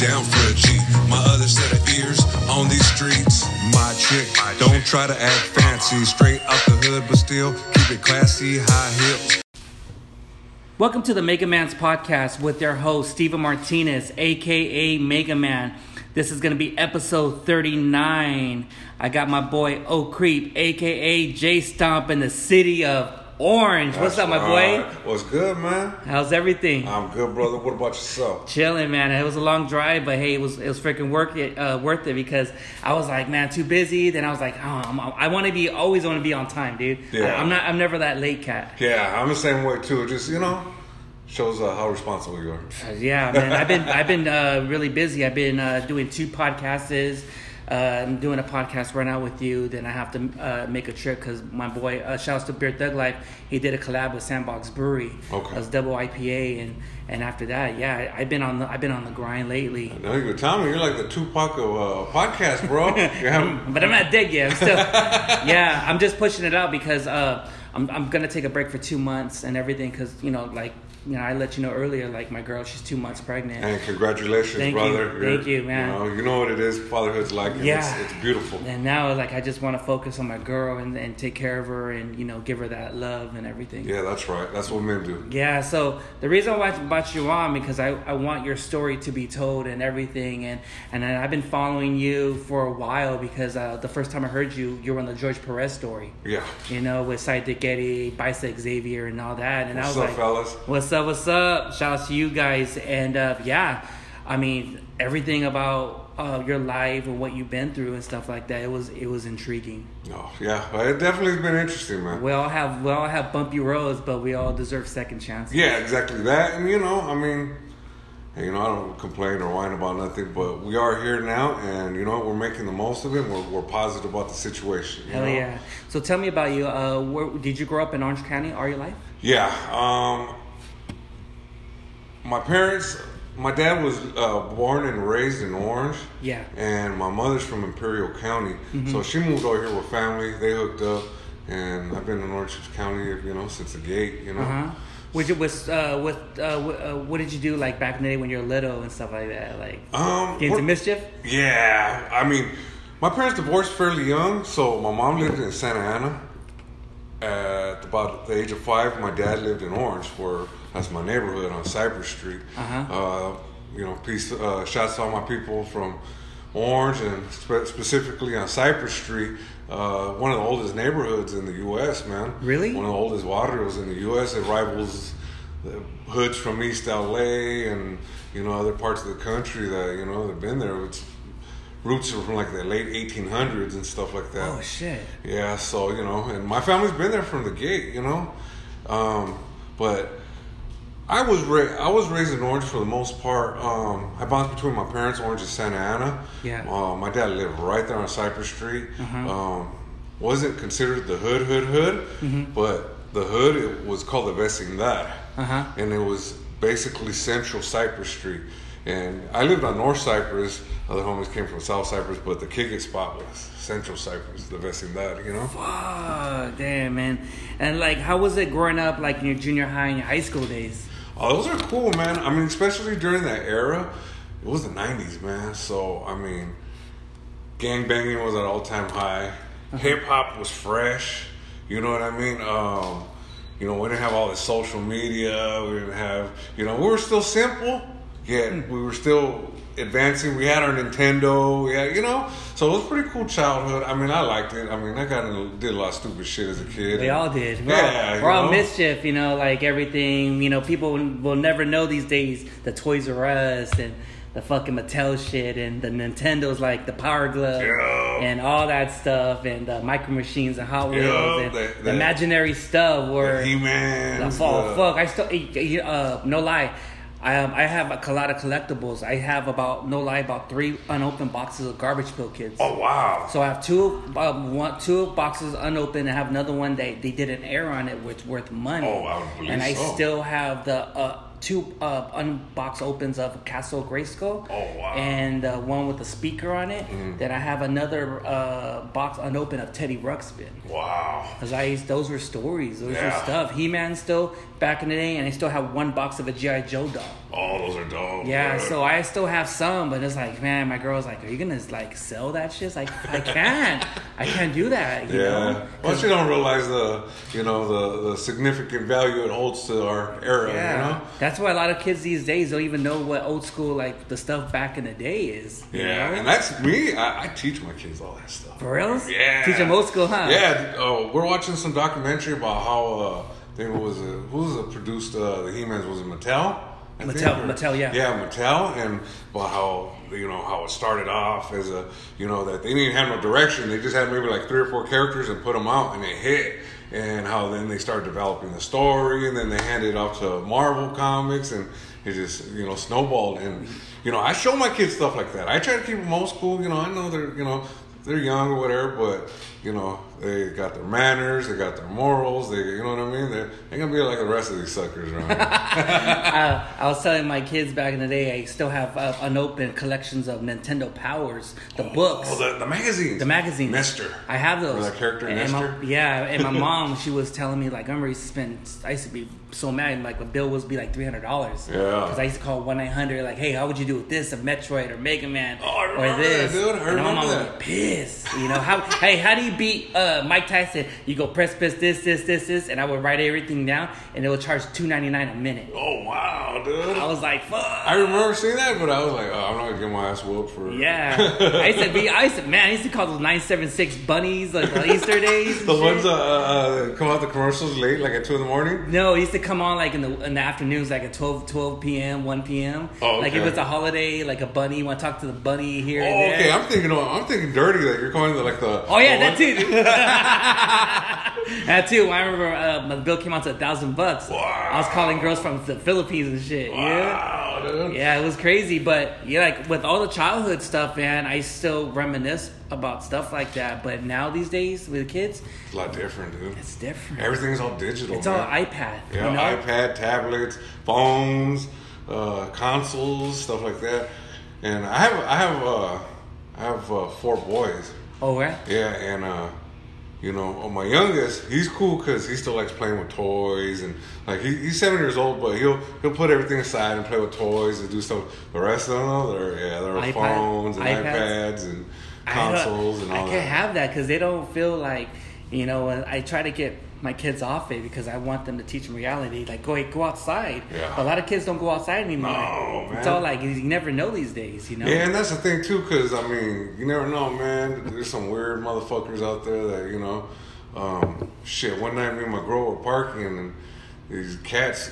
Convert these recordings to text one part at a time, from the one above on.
down for a G. My other set of ears on these streets. My chick, don't try to act fancy. Straight out the hood, but still keep it classy, high heels. Welcome to the Mega Man's podcast with their host, Steven Martinez, aka Mega Man. This is going to be episode 39. I got my boy O Creep, aka J Stomp, in the city of Orange. What's up, my boy? Alright. What's good, man? How's everything? I'm good, brother. What about yourself? Chilling, man. It was a long drive, but hey, it was it was freaking worth it. Uh, worth it because I was like, man, too busy. Then I was like, oh, I'm, I want to be always want to be on time, dude. Yeah. I, am not. I'm never that late cat. Yeah, I'm the same way too. Just you know, shows uh, how responsible you are. Yeah, man. I've been I've been uh, really busy. I've been uh, doing two podcasts. Uh, I'm doing a podcast right now with you. Then I have to uh, make a trip because my boy, uh, shouts to Beer Thug Life, he did a collab with Sandbox Brewery. Okay. It was double IPA, and and after that, yeah, I've been on the I've been on the grind lately. No, you're me you're like the Tupac of uh, podcast, bro. have, But I'm not dead yet. I'm still, yeah, I'm just pushing it out because uh, I'm I'm gonna take a break for two months and everything because you know like you know I let you know earlier like my girl she's two months pregnant. and congratulations, Thank you. brother. You're- Thank you, man. You know, you know what it is. Fatherhood's like. Yeah. it's, it's beautiful. And now, like, I just want to focus on my girl and, and take care of her and, you know, give her that love and everything. Yeah, that's right. That's what men do. Yeah, so the reason why I brought you on because I, I want your story to be told and everything, and and I've been following you for a while because uh, the first time I heard you, you were on the George Perez story, Yeah. you know, with Sidekick Getty, Bicep Xavier, and all that, and I What's was up, like, fellas? What's up? What's up? Shout out to you guys, and uh, yeah, I mean everything about uh, your life and what you've been through and stuff like that. It was it was intriguing. No, yeah, it definitely has been interesting, man. We all have we all have bumpy roads, but we all deserve second chances. Yeah, exactly that. And you know, I mean, you know, I don't complain or whine about nothing, but we are here now, and you know, what, we're making the most of it. We're, we're positive about the situation. You Hell know? yeah! So tell me about you. Uh, where, did you grow up in Orange County all your life? Yeah. Um, my parents, my dad was uh, born and raised in Orange. Yeah. And my mother's from Imperial County, so she moved over here with family. They hooked up, and I've been in Orange County, you know, since the gate. You know. Uh huh. Which it was uh, what uh, what, uh, did you do like back in the day when you were little and stuff like that? Like Um, get into mischief? Yeah, I mean, my parents divorced fairly young, so my mom lived in Santa Ana. At about the age of five, my dad lived in Orange, where that's my neighborhood on Cypress Street. Uh-huh. Uh, you know, peace, uh, shouts to all my people from Orange and spe- specifically on Cypress Street, uh, one of the oldest neighborhoods in the U.S. Man, Really? One of the oldest barrios in the U.S. It rivals the hoods from East LA and you know other parts of the country that you know have been there. It's roots are from like the late 1800s and stuff like that. Oh shit! Yeah, so you know, and my family's been there from the gate, you know, um, but I was ra- I was raised in Orange for the most part. Um, I bounced between my parents, Orange and Santa Ana. Yeah. Uh, my dad lived right there on Cypress Street. Uh-huh. Um, wasn't considered the hood, hood, hood, Mm-hmm. but the hood it was called the Vecindad, Uh-huh. and it was basically Central Cypress Street. And I lived on North Cypress. Other homies came from South Cypress, but the kick it spot was Central Cypress, the Vecindad. You know. Fuck, damn man. And like, how was it growing up like in your junior high and your high school days? Oh, those are cool, man. I mean, especially during that era. It was the '90s, man. So I mean, gang banging was at all time high. Hip hop was fresh. You know what I mean? Um, you know, we didn't have all this social media. We didn't have, you know, we were still simple. Yet we were still advancing. We had our Nintendo. We had, you know, so it was pretty cool childhood. I mean, I liked it. I mean, I got in, did a lot of stupid shit as a kid. We all did. We're Yeah, all, we're all mischief, you know, like everything. You know, people will never know these days the Toys R Us and the fucking Mattel shit and the Nintendos, like the Power Glove Yeah. and all that stuff and the Micro Machines and Hot Wheels Yeah, and the- the, the- imaginary stuff where He Man. the. Fuck, I still eh, uh, no lie. I um, I have a lot of collectibles. I have about no lie about three unopened boxes of Garbage Pail Kids. Oh wow. So I have two, um, one, two boxes unopened. I have another one that they did an air on it, which worth money. Oh, I would believe And I so. still have the uh, two uh, unbox opens of Castle Grayskull. Oh, wow. And uh, one with a speaker on it. Mm-hmm. Then I have another uh, box unopened of Teddy Ruxpin. Wow. Cause I used, those were stories, those were stuff. He Man still back in the day, and I still have one box of a GI Joe doll. Oh, those are dope. Yeah, dude. so I still have some, but it's like, man, my girl's like, are you gonna like sell that shit? It's like, I can't, I can't do that. You Yeah. know? Once you don't realize the, you know, the, the significant value it holds to our era, Yeah, you know? that's why a lot of kids these days don't even know what old school like the stuff back in the day is. Yeah, know? and that's me. I, I teach my kids all that stuff. for real. Yeah. teach them old school, huh? Yeah, uh, we're watching some documentary about how uh, it was uh, who was it produced uh, the He-Mans was it Mattel? I Mattel, Mattel, yeah. Yeah, Mattel, and about how you know how it started off as a you know that they didn't have no direction. They just had maybe like three or four characters and put them out, and they hit. And how then they started developing the story, and then they handed it off to Marvel Comics, and it just you know snowballed. And you know I show my kids stuff like that. I try to keep them old school. You know I know they're you know they're young or whatever, but you know they got their manners, they got their morals. They you know what I mean. They're they're gonna be like the rest of these suckers around. Uh, I was telling my kids back in the day, I still have uh, unopened collections of Nintendo Powers, the books. oh, the, the magazines, The magazines. Nester. I have those. Remember that character, and Nester? My, yeah, and my mom, she was telling me like, I remember I used to spend. I used to be so mad. Like, the bill was be like three hundred dollars. Yeah. Because I used to call one nine hundred. Like, hey, how would you do with this? A Metroid or Mega Man Oh, or this? that, dude. I and my mom that. would be pissed. You know how? hey, how do you beat uh, Mike Tyson? You go press press this this this this, and I would write everything down, and it would charge two ninety nine a minute. Oh wow, dude. I was like, fuck. I remember seeing that, but I was like, oh, I'm not gonna get my ass whooped for Yeah, I used to be. I used to man. I used to call those nine seven six bunnies like on Easter days. The ones uh, uh, come out the commercials late, like at two in the morning. No, it used to come on like in the in the afternoons, like at 12, 12 p.m., one p.m. Oh, Like if it's a holiday, like a bunny, you want to talk to the bunny here Oh, and there. okay. I'm thinking, I'm thinking dirty. That you're calling it like the. Oh yeah, the that too. that too. I remember uh, my bill came out to a thousand bucks. I was calling girls from the Philippines and shit. Yeah. Wow, dude. Yeah, it was crazy, but yeah, like with all the childhood stuff, man, I still reminisce about stuff like that. But now these days with kids, It's a lot different, dude. it's different. Everything's all digital. It's all man. iPad. Yeah, you know? iPad, tablets, phones, uh, consoles, stuff like that. And I have, I have, uh, I have uh, four boys. Oh, right. Yeah, and uh, you know, on my youngest, he's cool because he still likes playing with toys and like he, he's seven years old, but he'll he'll put everything aside and play with toys and do stuff. The rest of them, they're yeah, they're phones and iPads. iPads, and I consoles and all I can't that. have that because they don't feel like, you know, I try to get my kids off it because I want them to teach them reality. Like, go go outside. Yeah. A lot of kids don't go outside anymore. No, It's all like, you never know these days, you know? Yeah, and that's the thing too, because I mean, you never know, man. There's some weird motherfuckers out there that you know. Um, shit, one night me and my girl were parking, and these cats,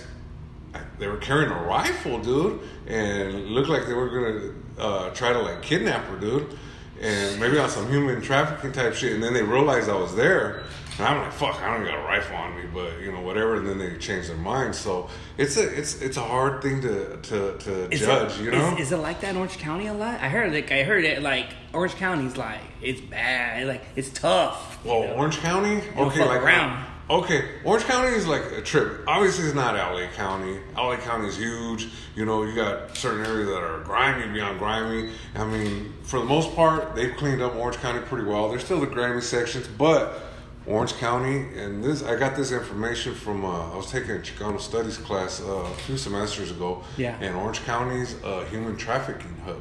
they were carrying a rifle, dude, and it looked like they were gonna uh, try to like kidnap her, dude, and maybe on some human trafficking type shit. And then they realized I was there, and I'm like, fuck, I don't got a rifle on me, but you know, whatever. And then they change their mind. So it's a it's it's a hard thing to to, to Is judge, it, you know. Is, is it like that in Orange County a lot? I heard like I heard it like Orange County's like it's bad, like it's tough. Well, know? Orange County, okay, like around. Okay, Orange County is like a trip. Obviously, it's not LA County. LA County is huge. You know, you got certain areas that are grimy beyond grimy. I mean, for the most part, they've cleaned up Orange County pretty well. There's still the grimy sections, but Orange County and this, I got this information from. Uh, I was taking a Chicano studies class uh, a few semesters ago. Yeah. And Orange County's a human trafficking hub.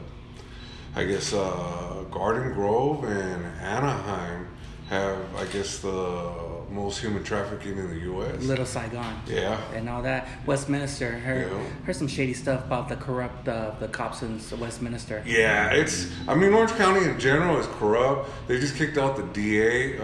I guess uh, Garden Grove and Anaheim have, I guess, the most human trafficking in the U.S. Little Saigon. Yeah. And all that. Westminster. Heard, Yeah. heard some shady stuff about the corrupt uh, the cops in Westminster. Yeah, it's. I mean, Orange County in general is corrupt. They just kicked out the DA. Uh,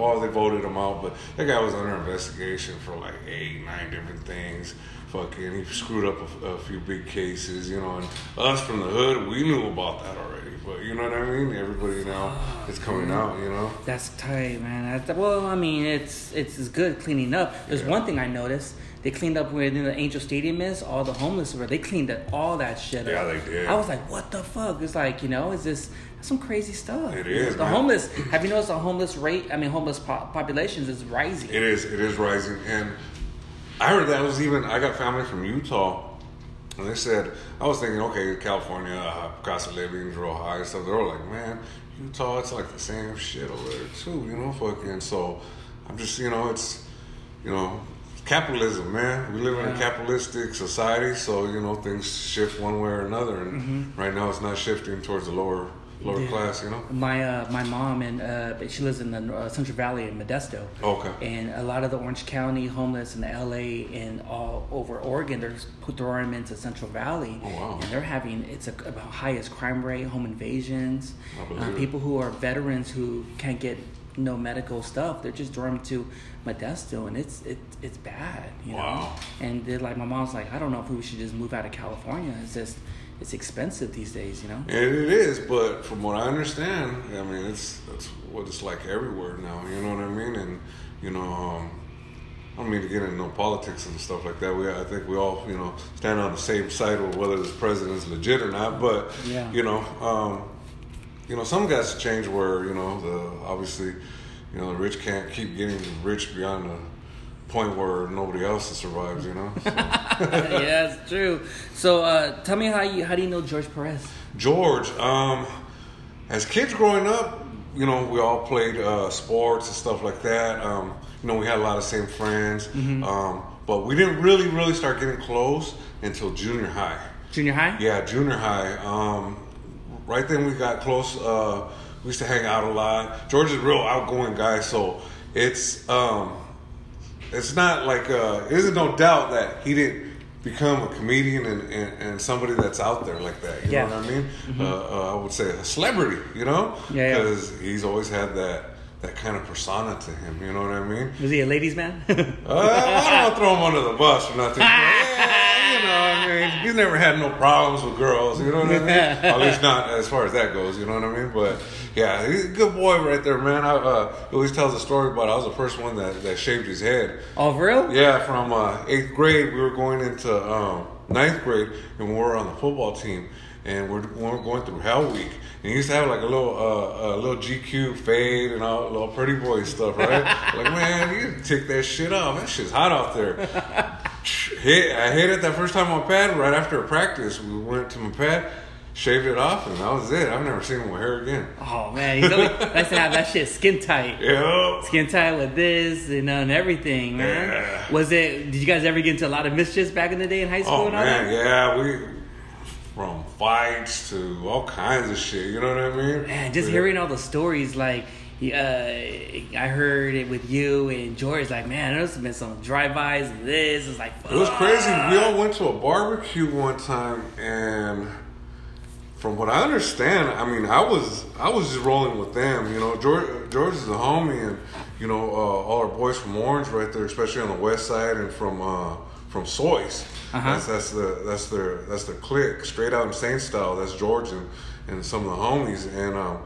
well, they voted him out, but that guy was under investigation for like eight, nine different things. Fucking, he screwed up a, a few big cases, you know. And us from the hood, we knew about that already. But you know what I mean? Everybody now is coming out, you know. That's tight, man. That's, well, I mean, it's it's as good cleaning up. There's Yeah. one thing I noticed. They cleaned up where the Angel Stadium is. All the homeless were. They cleaned up all that shit. Yeah, up. they did. I was like, what the fuck? It's like, you know, is this some crazy stuff? It is, The man. homeless. Have you noticed the homeless rate? I mean, homeless po- populations is rising. It is. It is rising, and I heard that was even. I got family from Utah, And they said, I was thinking, okay, California, uh, cost of living is real high and stuff. They're all like, man, Utah, it's like the same shit over there too, you know, fucking. So I'm just, you know, it's, you know, capitalism, man. We live in a capitalistic society, so you know things shift one way or another. And right now, it's not shifting towards the lower lower class, you know. My uh, my mom and uh, she lives in the uh, Central Valley in Modesto. Okay. And a lot of the Orange County homeless in LA and all over Oregon, they're put throwing them into Central Valley. Oh, wow. And they're having it's a, about highest crime rate, home invasions, it. people who are veterans who can't get no medical stuff. They're just throwing them to Modesto, and it's it, it's bad. You Wow. know. And they're like, my mom's like, I don't know if we should just move out of California. It's just it's expensive these days. You know. And it is, but from what I understand, I mean, it's that's what it's like everywhere now. You know what I mean? And you know, um, I don't mean to get into no politics and stuff like that. We, I think we all, you know, stand on the same side of whether this president's legit or not. But Yeah. you know, um, you know, some guys change where you know the obviously, you know, the rich can't keep getting rich beyond the point where nobody else survives. You know. So. yeah, it's true. So, uh, tell me how you how do you know George Perez? George, um, as kids growing up, you know, we all played uh, sports and stuff like that. Um, you know, we had a lot of same friends, um, but we didn't really, really start getting close until junior high. Junior high? Yeah, junior high. Um, right then we got close. Uh, we used to hang out a lot. George is a real outgoing guy, so it's um, it's not like uh, there's no doubt that he didn't become a comedian and, and, and somebody that's out there like that. You Yeah. know what I mean? Uh, uh, I would say a celebrity. You know? Yeah, yeah. Because he's always had that that kind of persona to him. You know what I mean? Was he a ladies' man? Uh, I don't throw him under the bus or nothing. you know, I mean, he's never had no problems with girls. You know what I mean? At least not as far as that goes. You know what I mean? But yeah, he's a good boy right there, man. I, uh, always tells a story about I was the first one that, that shaved his head. oh, real? Yeah, from uh, eighth grade, we were going into um, ninth grade, and we were on the football team, and we're, we we're going through Hell Week. And he used to have like a little, uh, a little GQ fade and all, little pretty boy stuff, right? like, man, you take that shit off. That shit's hot out there. Hit, I hit it that first time on pad right after a practice. We went to my pad, shaved it off, and that was it. I've never seen him with hair again. Oh man, he's always, nice to have that shit skin tight. Yeah. Skin tight with this you know, and everything, man. Yeah. Was it? Did you guys ever get into a lot of mischiefs back in the day in high school? Oh and all man, that? yeah, we from fights to all kinds of shit. You know what I mean? Man, just Yeah. hearing all the stories, like uh, I heard it with you and George. Like, man, there's been some drive-bys and this. It's like, It was crazy. We all went to a barbecue one time, and from what I understand, I mean, I was I was just rolling with them. You know, George George is a homie, and you know, uh, all our boys from Orange right there, especially on the west side, and from uh, from Soys. Uh-huh. That's that's the that's their that's their clique, straight out in Saint style. That's George and, and some of the homies, and um,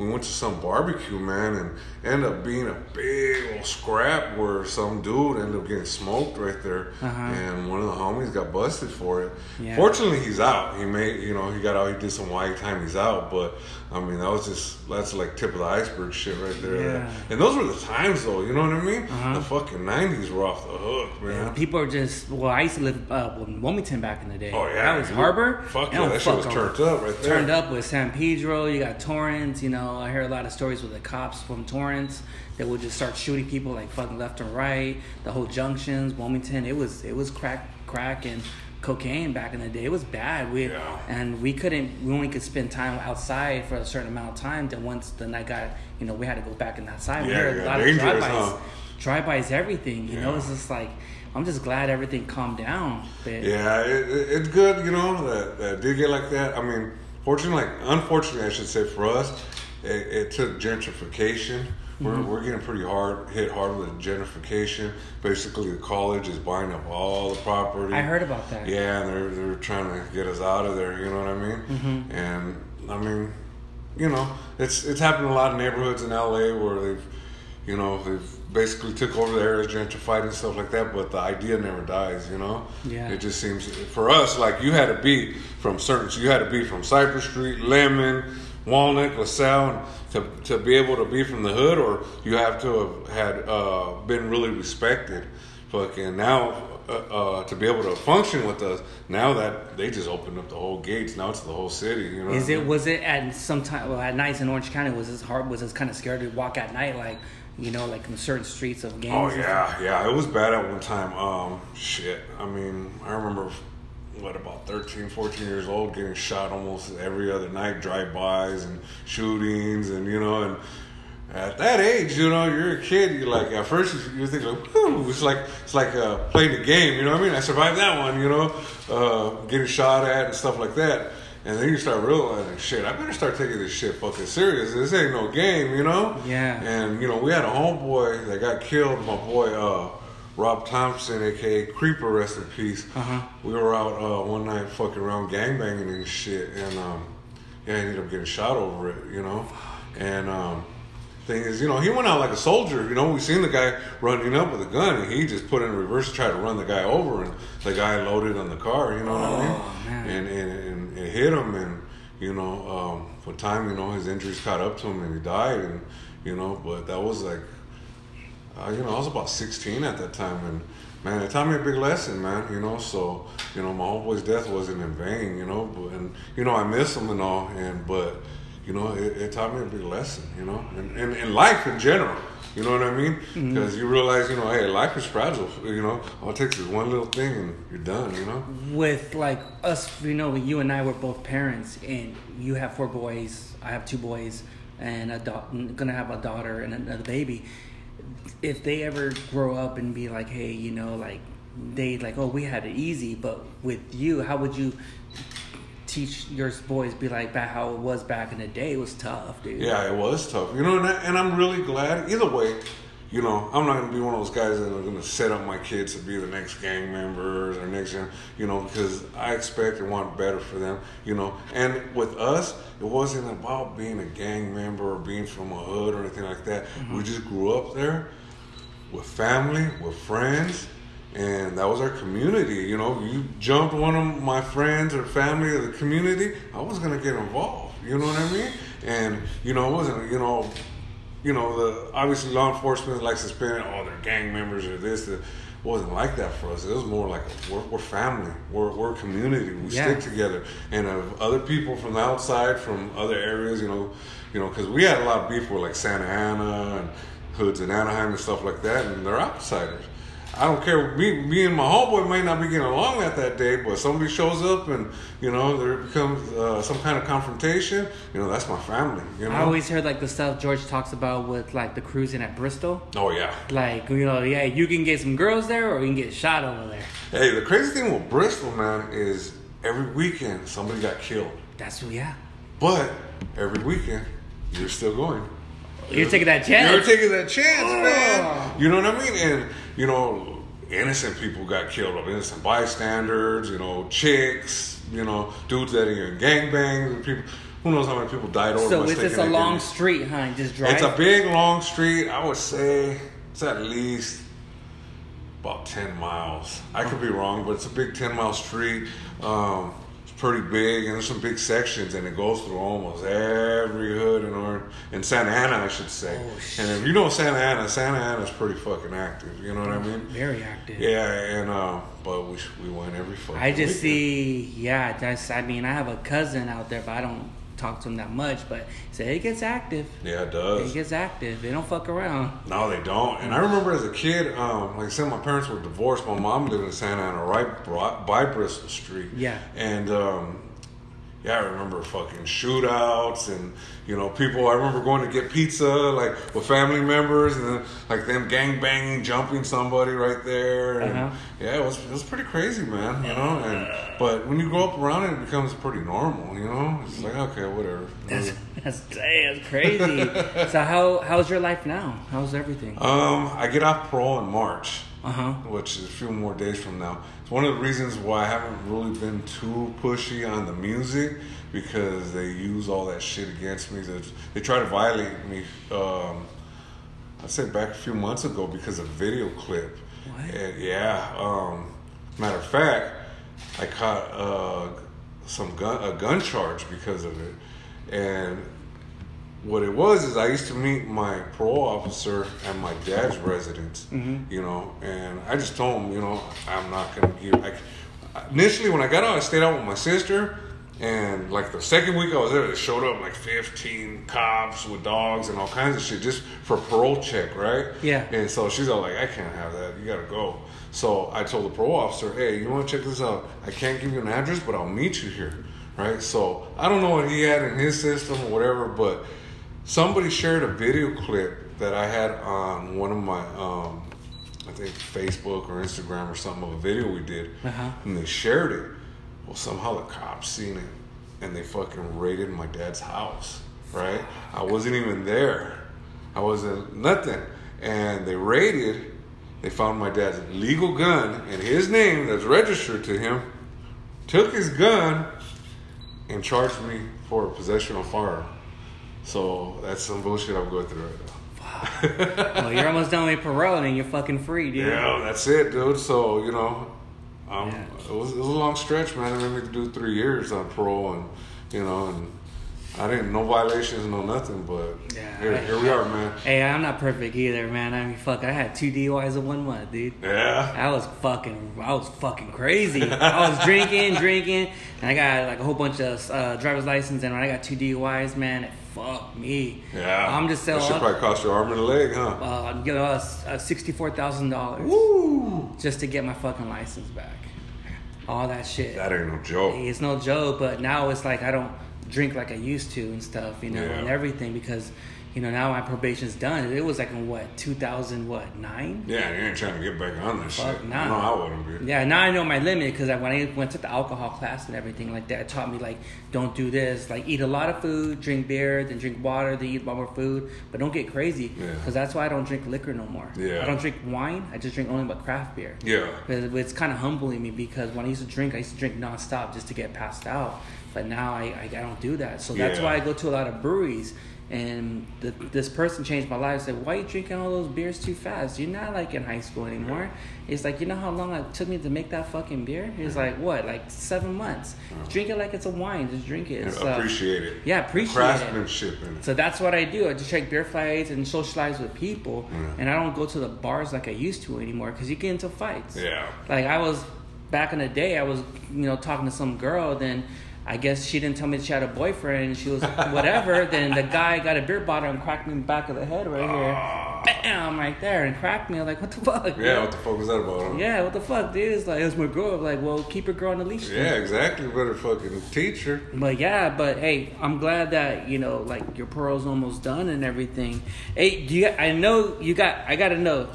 we went to some barbecue, man, and ended up being a big old scrap where some dude ended up getting smoked right there, Uh-huh. and one of the homies got busted for it. Yeah. Fortunately, he's out. He made, you know, he got out. He did some white time. He's out, but I mean, that was just that's like tip of the iceberg shit right there. Yeah. And those were the times, though. You know what I mean? Uh-huh. The fucking nineties were off the hook, man. People are just well. I used to live uh, in Wilmington back in the day. Oh yeah, that was. Harbor. Fuck yeah, that shit was turned up right there. Turned up with San Pedro. You got Torrance. You know, I hear a lot of stories with the cops from Torrance that would just start shooting people like fucking left and right. The whole junctions, Wilmington. It was it was crack, crack and cocaine back in the day. It was bad. We Yeah. and we couldn't. We only could spend time outside for a certain amount of time. Then once the night got, you know, we had to go back in outside. we Yeah, heard yeah, a lot of drive-bys. huh? Drive-bys, everything. You know, it's just like I'm just glad everything calmed down. But Yeah, it, it, it's good, you know, that, that did get like that. I mean, fortunately, like, unfortunately, I should say for us, it, it took gentrification. We're, Mm-hmm. we're getting pretty hard, hit hard with gentrification. Basically, the college is buying up all the property. I heard about that. Yeah, and they're, they're trying to get us out of there, you know what I mean? Mm-hmm. And, I mean, you know, it's it's happened in a lot of neighborhoods in LA where they've, you know, they've basically took over the areas, gentrified and stuff like that. But the idea never dies, you know. Yeah. It just seems for us like you had to be from certain. So you had to be from Cypress Street, Lemon, Walnut, LaSalle, to to be able to be from the hood, or you have to have had uh, been really respected. Fucking now, uh, uh, to be able to function with us. Now that they just opened up the whole gates, now it's the whole city. You know, Is I it mean? was it at some time well, at nights in Orange County was this hard was this kind of scared to walk at night like you know like in certain streets of Oh gangs? stuff? yeah, yeah. It was bad at one time. Um, shit. I mean, I remember what about 13, 14 years old, getting shot almost every other night, drive-bys and shootings, and you know, and at that age, you know, you're a kid. You're like, at first you, you think like, Whew, it's like it's like uh, playing the game. You know what I mean? I survived that one. You know, uh, getting shot at and stuff like that. And then you start realizing, shit, I better start taking this shit fucking serious. This ain't no game, you know? Yeah. And, you know, we had a homeboy that got killed, my boy, uh, Rob Thompson, aka Creeper, rest in peace. Uh-huh. We were out uh, one night fucking around gangbanging and shit, and um, yeah, he ended up getting shot over it, you know. And um, thing is, you know, he went out like a soldier. You know, we seen the guy running up with a gun, and he just put in reverse to try to run the guy over, and the guy loaded on the car. You know what I mean? Oh, man. And, and and it hit him, and you know, um, for time, you know, his injuries caught up to him, and he died, and you know, but that was like uh, you know, I was about 16 at that time, and man, it taught me a big lesson, man. You know, so you know, my homeboy's death wasn't in vain, you know, but and you know, I miss him and all, and but you know, it, it taught me a big lesson, you know, and and, and life in general. You know what I mean? Because you realize, you know, hey, life is fragile. You know, all it takes is one little thing, and you're done. You know? with like us, you know, you and I were both parents, and you have four boys, I have two boys, and a da- gonna have a daughter and another baby. If they ever grow up and be like, hey, you know, like they like, oh, we had it easy, but with you, how would you teach your boys be like back how it was back in the day? It was tough, dude. Yeah, it was tough. You know, and, I, and I'm really glad. Either way, you know, I'm not gonna be one of those guys that are gonna set up my kids to be the next gang members or next, you know, because I expect and want better for them. You know, and with us, it wasn't about being a gang member or being from a hood or anything like that. Mm-hmm. We just grew up there with family, with friends, and that was our community. You know, you jumped one of my friends or family or the community, I was gonna get involved. You know what I mean? And you know, it wasn't you know, you know, the obviously law enforcement likes to spin oh they're gang members or this. It wasn't like that for us. It was more like we're, we're family. We're we're a community. We Yeah. stick together. And of other people from the outside, from other areas, you know, you know, because we had a lot of beef with like Santa Ana and hoods in Anaheim and stuff like that, and they're outsiders. I don't care. Me, me and my homeboy might not be getting along that that day, but somebody shows up and you know there becomes uh, some kind of confrontation. You know, that's my family. You know. I always heard like the stuff George talks about with like the cruising at Bristol. oh yeah. Like, you know, yeah, you can get some girls there or you can get shot over there. Hey, the crazy thing with Bristol, man, is every weekend somebody got killed, That's who yeah. but every weekend you're still going. You're taking that chance. You're taking that chance, Oh. man. You know what I mean? And you know, innocent people got killed, innocent bystanders. You know, chicks. You know, dudes that are in gangbangs and people. Who knows how many people died over? so it's just a identity. long street, huh? Just drive. It's a big long street. I would say it's at least about ten miles. I could be wrong, but it's a big ten mile street. Um, it's pretty big, and there's some big sections, and it goes through almost every hood in or in Santa Ana, I should say. Oh, and if you know Santa Ana, Santa Ana's pretty fucking active. You know what I mean? Very active. Yeah, and uh, but we we went every fucking. I just weekend. see, yeah, that's, I mean, I have a cousin out there, but I don't talk to him that much, but he said it gets active. Yeah, it It does. gets active. They don't fuck around. No, they don't. And I remember as a kid, um, like I said, my parents were divorced. My mom lived in Santa Ana, right by Bristol Street. Yeah. And um, yeah, I remember fucking shootouts and you know people. I remember going to get pizza like with family members and then like them gang banging, jumping somebody right there. And, Uh-huh. Yeah, it was it was pretty crazy, man. You know. And but when you grow up around it, it becomes pretty normal. You know, it's like okay, whatever. That's, that's, that's crazy. so how how's your life now? How's everything? Um, I get off parole in March. Uh huh. which is a few more days from now. It's one of the reasons why I haven't really been too pushy on the music because they use all that shit against me. They, they try to violate me. Um, I said back a few months ago because of a video clip. What? And yeah. Um, matter of fact, I caught uh, some gun a gun charge because of it, and what it was is I used to meet my parole officer at my dad's residence, mm-hmm. you know, and I just told him, you know, I'm not gonna give. I, initially, when I got out, I stayed out with my sister, and like the second week I was there, they showed up like 15 cops with dogs and all kinds of shit just for parole check, right? Yeah. And so she's all like, I can't have that. You gotta go. So I told the parole officer, hey, you want to check this out? I can't give you an address, but I'll meet you here, right? So I don't know what he had in his system or whatever, but somebody shared a video clip that I had on one of my, um, I think Facebook or Instagram or something of a video we did, Uh-huh. and they shared it. Well, somehow the cops seen it, and they fucking raided my dad's house. Right? I wasn't even there. I wasn't nothing, and they raided. They found my dad's legal gun in his name that's registered to him. Took his gun and charged me for possession of firearm. So that's some bullshit I'm going through right now. well, you're almost done with parole and you're fucking free, dude. Yeah, that's it, dude. So you know, um, Yeah. it, was, it was a long stretch, man. I mean, made me do three years on parole, and you know, and I didn't no violations, no nothing. But Yeah, here, I- here we are, man. Hey, I'm not perfect either, man. I mean, fuck, I had two DUIs in one month, dude. Yeah, I was fucking, I was fucking crazy. I was drinking, drinking, and I got like a whole bunch of uh, driver's license, and when I got two DUIs, man, it fucked me. yeah. I'm just That selling. should probably cost your arm and a leg, huh? uh, you know, uh, uh, sixty-four thousand dollars Woo! just to get my fucking license back. All that shit. That ain't no joke. It's no joke, but now it's like I don't drink like I used to and stuff, you know, Yeah. and everything because, you know, now my probation's done. It was like in what, 2000, what, nine? Yeah, you ain't trying to get back on that Fuck shit. nah. No, I wouldn't be. Yeah, now I know my limit because when I went to the alcohol class and everything like that, it taught me like don't do this, like eat a lot of food, drink beer, then drink water, then eat a lot more food, but don't get crazy Yeah. because that's why I don't drink liquor no more. Yeah. I don't drink wine. I just drink only but craft beer. Yeah. But it's kind of humbling me because when I used to drink, I used to drink nonstop just to get passed out. But now I, I, I don't do that. So that's Yeah. why I go to a lot of breweries. And the, this person changed my life. Said, "Why are you drinking all those beers too fast? You're not like in high school anymore." It's like you know how long it took me to make that fucking beer. He's uh-huh. like, "What? Like seven months? Uh-huh. Drink it like it's a wine. Just drink it." Yeah, So- appreciate it. Yeah, appreciate it. Craftsmanship it. So that's what I do. I just check beer fights and socialize with people, Yeah. and I don't go to the bars like I used to anymore because you get into fights. Yeah. Like I was back in the day, I was you know talking to some girl. Then I guess she didn't tell me she had a boyfriend. and She was whatever. then the guy got a beer bottle and cracked me in the back of the head right here, bam, right there, and cracked me. I'm like, what the fuck? Ah. Yeah, what the fuck was that about? Huh? Yeah, what the fuck, dude? It's like, it was my girl. I'm like, well, keep your girl on the leash. Yeah, exactly. Better fucking teach her. But yeah, but hey, I'm glad that you know, like your pearl's almost done and everything. Hey, do you? I know you got. I got to know,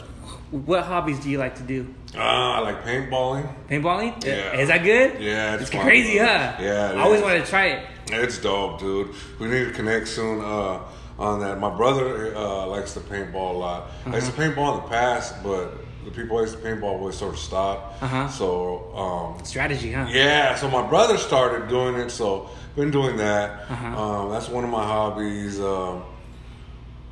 what hobbies do you like to do? Ah, I like paintballing. Paintballing? Yeah. Is that good? Yeah, it's it's fun, crazy, huh? Yeah, I always wanted to try it. It's dope, dude. We need to connect soon uh, on that. My brother uh, likes to paintball a lot. I used to Uh-huh. paintball in the past, but the people I used to paintball with sort of stopped. Uh-huh. So, um, Strategy, huh? yeah, so my brother started doing it, so been doing that. Uh-huh. Um, that's one of my hobbies. Um,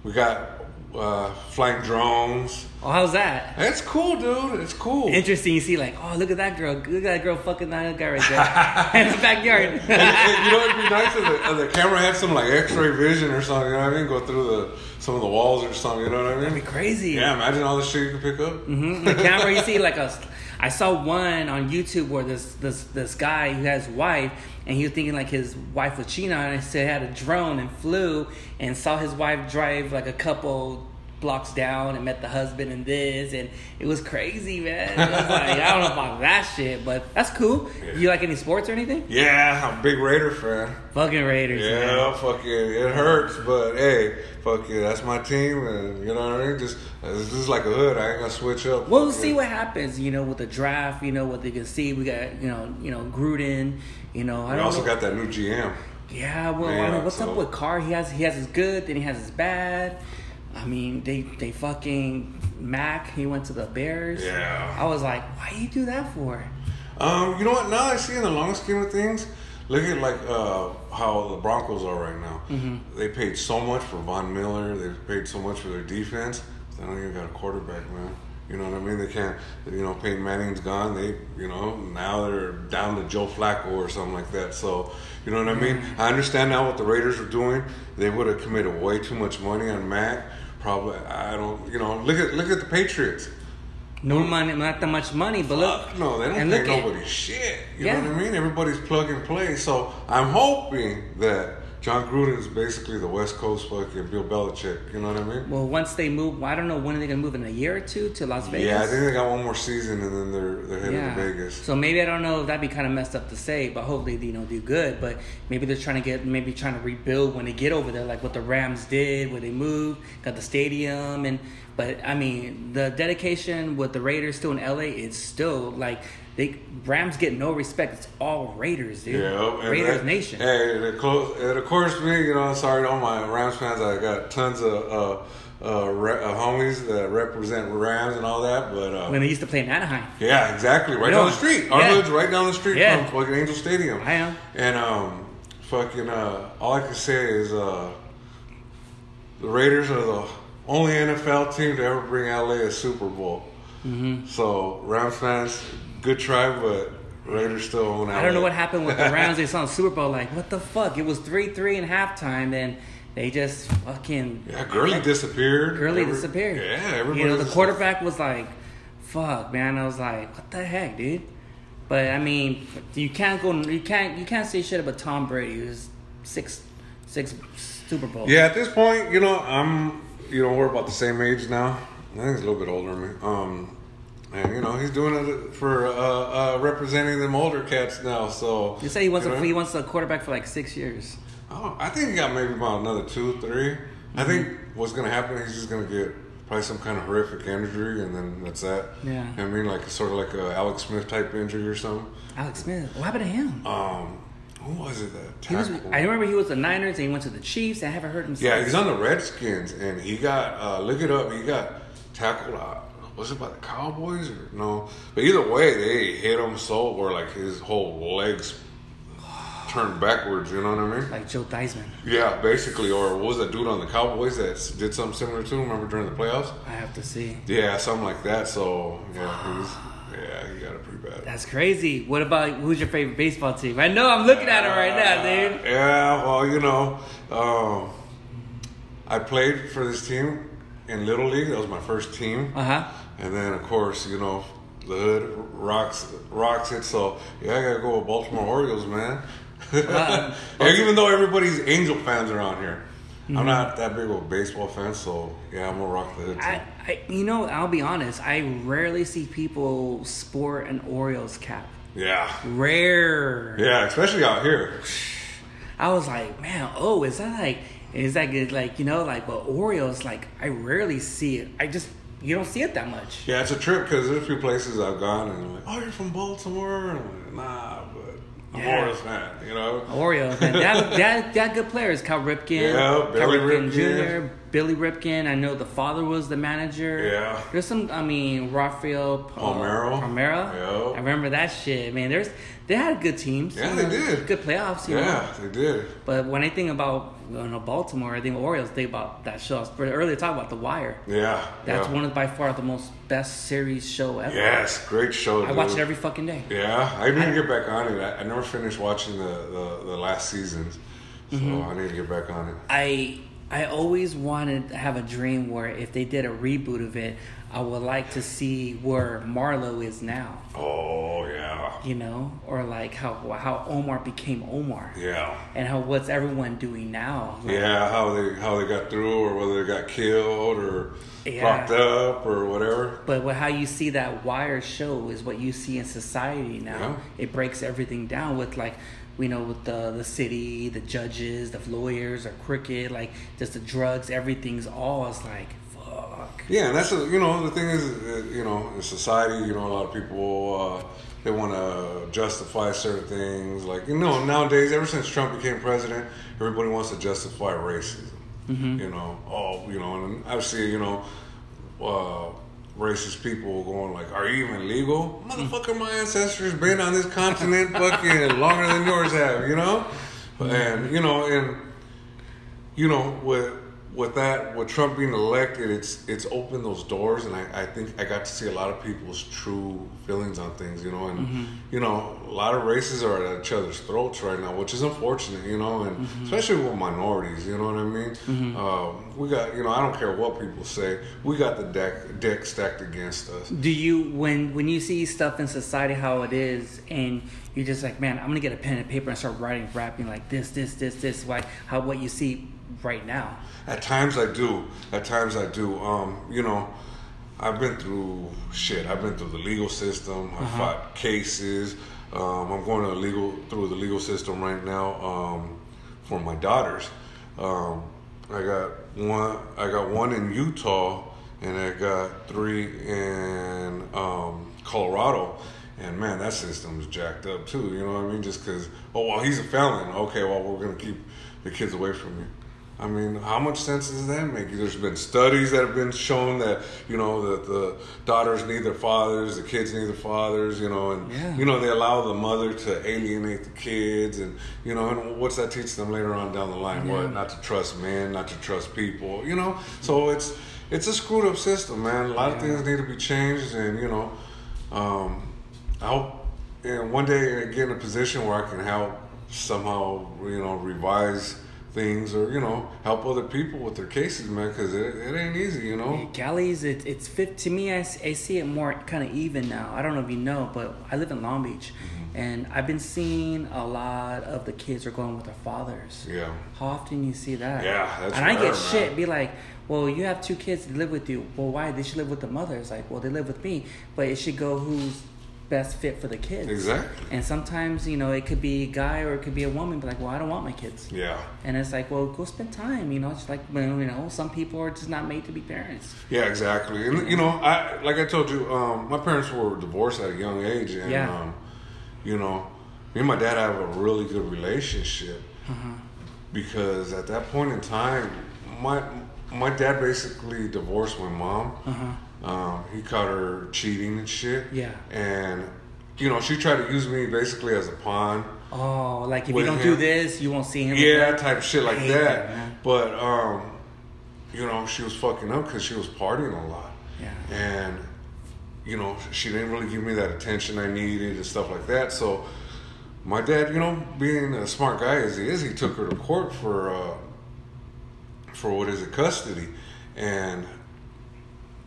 we got uh, flying drones. Oh, how's that? It's cool, dude. It's cool. Interesting. You see, like, oh, look at that girl. Look at that girl fucking that guy right there in the backyard. and, and, you know, it'd be nice if the, if the camera had some like X-ray vision or something. You know what I mean? Go through the some of the walls or something. You know what I mean? That'd be crazy. Yeah, imagine all the shit you could pick up. hmm The camera, you see, like a. I saw one on YouTube where this this this guy who has wife, and he was thinking like his wife was cheating on him. And so he had a drone and flew and saw his wife drive like a couple blocks down and met the husband and this and it was crazy man it was like i don't know about that shit but that's cool Yeah. you like any sports or anything Yeah, I'm a big Raider fan. fucking raiders Yeah, man. fuck it. It hurts, but hey, fuck it. That's my team, and you know what I mean. Just this is like a hood. I ain't gonna switch up. We'll see it. what happens, you know, with the draft. You know what they can see. We got, you know, you know Gruden. You know, I We also know. got that new GM. Yeah, well, I mean, what's so- up with Carr? He has he has his good, then he has his bad. I mean, they they fucking Mack. He went to the Bears. Yeah. I was like, why you do that for? Um, you know what? Now I see in the long scheme of things, look at like uh, how the Broncos are right now. Mm-hmm. They paid so much for Von Miller. They paid so much for their defense. They don't even got a quarterback, man. You know what I mean? They can't. You know, Peyton Manning's gone. They, you know, now they're down to Joe Flacco or something like that. So, you know what I mean? I understand now what the Raiders are doing. They would have committed way too much money on Mack. Probably, I don't. You know, look at look at the Patriots. No money, not that much money, but look. Fuck, no, they don't pay at- nobody shit. You Yeah. know what I mean? Everybody's plug and play. So I'm hoping that Jon Gruden is basically the West Coast fucking Bill Belichick. You know what I mean? Well, once they move, I don't know when are they gonna move in a year or two to Las Vegas. Yeah, I think they got one more season and then they're they're headed Yeah. to Vegas. So maybe I don't know if that'd be kind of messed up to say, but hopefully they, you know do good. But maybe they're trying to get maybe trying to rebuild when they get over there, like what the Rams did, where they moved, got the stadium, and but I mean the dedication with the Raiders still in LA, it's still like they Rams get no respect. It's all Raiders, dude. Yeah, Raiders that- Nation. Hey, and of course, and of course, me, you know, sorry to all my Rams fans. I got tons of uh, uh, re- uh, homies that represent Rams and all that. But uh, When they used to play in Anaheim. Yeah, exactly. Right You down the street. Our yeah. hood's right down the street Yeah. from fucking Angel Stadium. I am. And um, fucking uh, all I can say is uh, the Raiders are the only NFL team to ever bring LA a Super Bowl. Mm-hmm. So Rams fans, good try, but Raiders still own LA. I don't know what happened with the Rams. They saw the Super Bowl. Like, what the fuck? It was three three in halftime, and they just fucking Yeah, Gurley disappeared. Gurley Every- disappeared. Yeah, everybody. You know, the quarterback was like, "Fuck, man." I was like, "What the heck, dude?" But I mean, you can't go. You can't. You can't say shit about Tom Brady. Was six, six Super Bowls. Yeah, at this point, you know, I'm, you know, we're about the same age now. I think he's a little bit older than me. Um, and you know, he's doing it for uh, uh, representing them older cats now. So You say he wants you a he wants a quarterback for like six years. Oh, I think he got maybe about another two, three. Mm-hmm. I think what's gonna happen, he's just gonna get probably some kind of horrific injury, and then that's that. Yeah. I mean, like sort of like a Alex Smith type injury or something. Alex Smith. What happened to him? Um, who was it that He was. I remember he was the Niners and he went to the Chiefs. I haven't heard him. Yeah, since. he's on the Redskins, and he got uh, look it up. He got tackled. Uh, was it by the Cowboys or no? But either way, they hit him so where like his whole legs turned backwards. You know what I mean? like Joe Theismann. Yeah, basically. Or what was that dude on the Cowboys that did something similar to him? Remember during the playoffs? I have to see. Yeah, something like that. So yeah, he's yeah, he got it pretty bad. That's crazy. What about who's your favorite baseball team? I know I'm looking at it right now, dude. Uh, Yeah, well, you know, um, I played for this team in Little League. That was my first team. Uh huh. And then, of course, you know, the hood rocks rocks it. So yeah, I gotta go with Baltimore Orioles, man. Uh, even though everybody's Angel fans around here, Mm-hmm. I'm not that big of a baseball fan. So yeah, I'm gonna rock the hood. Too. I, I, you know, I'll be honest. I rarely see people sport an Orioles cap. yeah, Rare. yeah, especially out here. I was like, man, oh, is that like, is that good? Like, you know, like, but Orioles, like, I rarely see it. I just, you don't see it that much. Yeah, it's a trip because there's a few places I've gone and I'm like, oh, you're from Baltimore? And I'm like, nah, but I'm Yeah. Orioles fan, you know. Orioles, man, that that that good players. Cal Ripken, Yeah, Cal Ripken Ripken. Jr., Billy Ripken. I know the father was the manager. Yeah. there's some. I mean, Rafael Palmeiro. Palmeiro. Yeah. I remember that shit, man. There's they had good teams. Yeah, you they did. good playoffs. You know? Yeah, they did. But when I think about you know, Baltimore, I think Orioles. Think about that show. I was earlier talking about The Wire. Yeah. That's yeah. one of by far the most best series show ever. Yes, great show. I watch it every fucking day. Yeah, I need to get back on it. I, I never finished watching the, the, the last seasons, so Mm-hmm. I need to get back on it. I I always wanted to have a dream where if they did a reboot of it, I would like to see where Marlo is now. Oh yeah, You know, or like how how Omar became Omar, yeah, and how what's everyone doing now. Like, yeah. How they how they got through, or whether they got killed, or Yeah. locked up, or whatever. But what, how you see that Wire show is what you see in society now. Yeah. It breaks everything down with like, you know, with the the city, the judges, the lawyers are crooked, like just the drugs, everything's all is like. Yeah, and that's a, you know the thing is uh, you know in society you know a lot of people uh, they want to justify certain things like you know nowadays ever since Trump became president everybody wants to justify racism. You know oh you know and I see you know uh, racist people going like are you even legal? Motherfucker my ancestors been on this continent fucking longer than yours have you know? And you know and you know, with with that, with Trump being elected, it's it's opened those doors, and I, I think I got to see a lot of people's true feelings on things, you know, and Mm-hmm. you know, a lot of races are at each other's throats right now, which is unfortunate, you know, and Mm-hmm. especially with minorities, you know what I mean? Uh, we got, you know, I don't care what people say, we got the deck deck stacked against us. Do you when when you see stuff in society how it is and you're just like, man, I'm gonna get a pen and paper and start writing, rapping like this, this, this, this, like how what you see right now. At times I do. At times I do. Um, you know, I've been through shit. I've been through the legal system. I Uh-huh. fought cases. Um, I'm going to legal through the legal system right now um, for my daughters. Um, I got one. I got one in Utah, and I got three in um, Colorado. And man, that system's jacked up too. You know what I mean? Just because, oh well, he's a felon. Okay, well we're gonna keep the kids away from you. I mean, how much sense does that make? There's been studies that have been shown that you know that the daughters need their fathers, the kids need their fathers. You know, and Yeah. you know they allow the mother to alienate the kids, and you know, and what's that teach them later on down the line? Yeah. What not to trust men, not to trust people. You know, so it's it's a screwed up system, man. A lot of things need to be changed, and you know, um, I hope and one day I get in a position where I can help somehow, you know, revise things or you know help other people with their cases, man, because it, it ain't easy, you know. Cali's it, it's fit to me. I, I see it more kind of even now. I don't know if you know, but I live in Long Beach, Mm-hmm. and I've been seeing a lot of the kids are going with their fathers. Yeah. How often you see that? Yeah, that's and I get man. shit. Be like, well, you have two kids that live with you. Well, why? They should live with the mother. It's like, well, they live with me, but it should go who's best fit for the kids. Exactly. And sometimes, you know, it could be a guy or it could be a woman. Be like, well, I don't want my kids. Yeah. And it's like, well, go spend time. You know, it's like, well, you know, some people are just not made to be parents. Yeah, exactly. And you know, I like I told you, um, my parents were divorced at a young age, and Yeah. um, you know, me and my dad have a really good relationship Uh-huh. because at that point in time, my my dad basically divorced my mom. Uh-huh. Um, he caught her cheating and shit. Yeah. and you know, she tried to use me basically as a pawn. Oh, like if you don't do this, you won't see him. Yeah, again. type shit like that. that, but um, you know, she was fucking up because she was partying a lot. Yeah. And you know, she didn't really give me that attention I needed and stuff like that. So my dad, you know, being a smart guy as he is, he took her to court for uh, for what is it, custody, and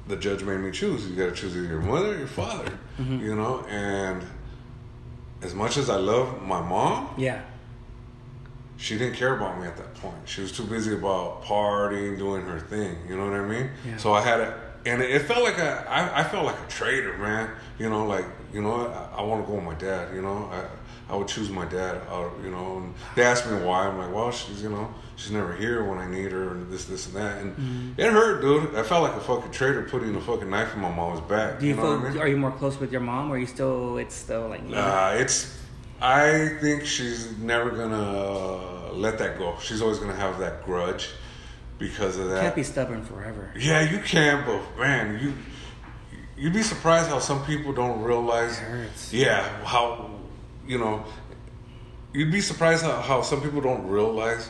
the judge made me choose. You got to choose either your mother or your father. Mm-hmm. You know, and as much as I love my mom, Yeah. she didn't care about me at that point. She was too busy about partying, doing her thing. You know what I mean? Yeah. So I had a, and it felt like a, I, I felt like a traitor, man. You know, like you know, I, I want to go with my dad. You know, I, I would choose my dad. Out, you know, and they asked me why. I'm like, well, she's you know, she's never here when I need her, and this, this, and that, and Mm-hmm. it hurt, dude. I felt like a fucking traitor putting a fucking knife in my mom's back. Do you, know feel? what I mean? Are you more close with your mom, or are you still? It's still like. Nah, it's. I think she's never gonna let that go. She's always gonna have that grudge because of that. can't be stubborn forever. Yeah, you can, but man, you you'd be surprised how some people don't realize. It hurts. Yeah, how you know. You'd be surprised how, how some people don't realize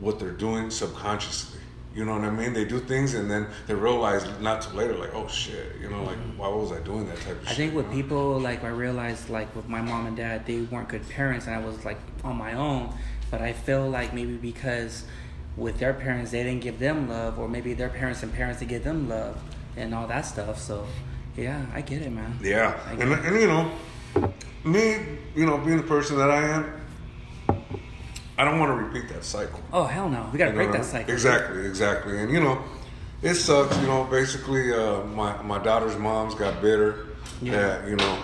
what they're doing subconsciously. You know what I mean? They do things and then they realize not too later, like, oh shit, you know, like why was I doing that type of I shit? I think with you know? people like I realized like with my mom and dad they weren't good parents and I was like on my own but I feel like maybe because with their parents they didn't give them love or maybe their parents and parents to give them love and all that stuff so yeah I get it man Yeah, and, and you know, me, you know, being the person that I am, I don't want to repeat that cycle. oh hell no we gotta break know, that cycle Exactly, exactly. And you know, it sucks. You know, basically, uh, my my daughter's moms got bitter Yeah. that you know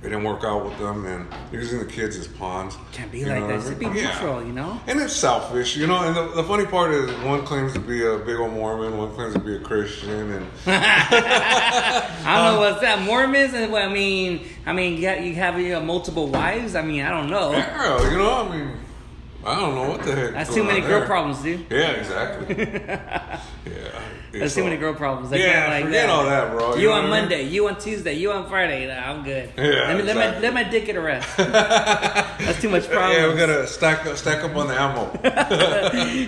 it didn't work out with them, and using the kids as pawns. can't be like that what I just be? Yeah. neutral you know And it's selfish, you know. And the, the funny part is, one claims to be a big old Mormon, one claims to be a Christian, and I don't know what's that Mormons and what I mean I mean you have, you have you know, multiple wives I mean I don't know yeah, you know, I mean, I don't know what the heck. That's too many girl there. problems, dude. Yeah, exactly. yeah. That's So- too many girl problems. I Yeah, like forget that. all that, bro. You, You know on what I mean? Monday, you on Tuesday, you on Friday. Nah, I'm good. Yeah, let me let my let my dick get a rest. That's too much problems. Yeah, we gotta stack up, stack up on the ammo.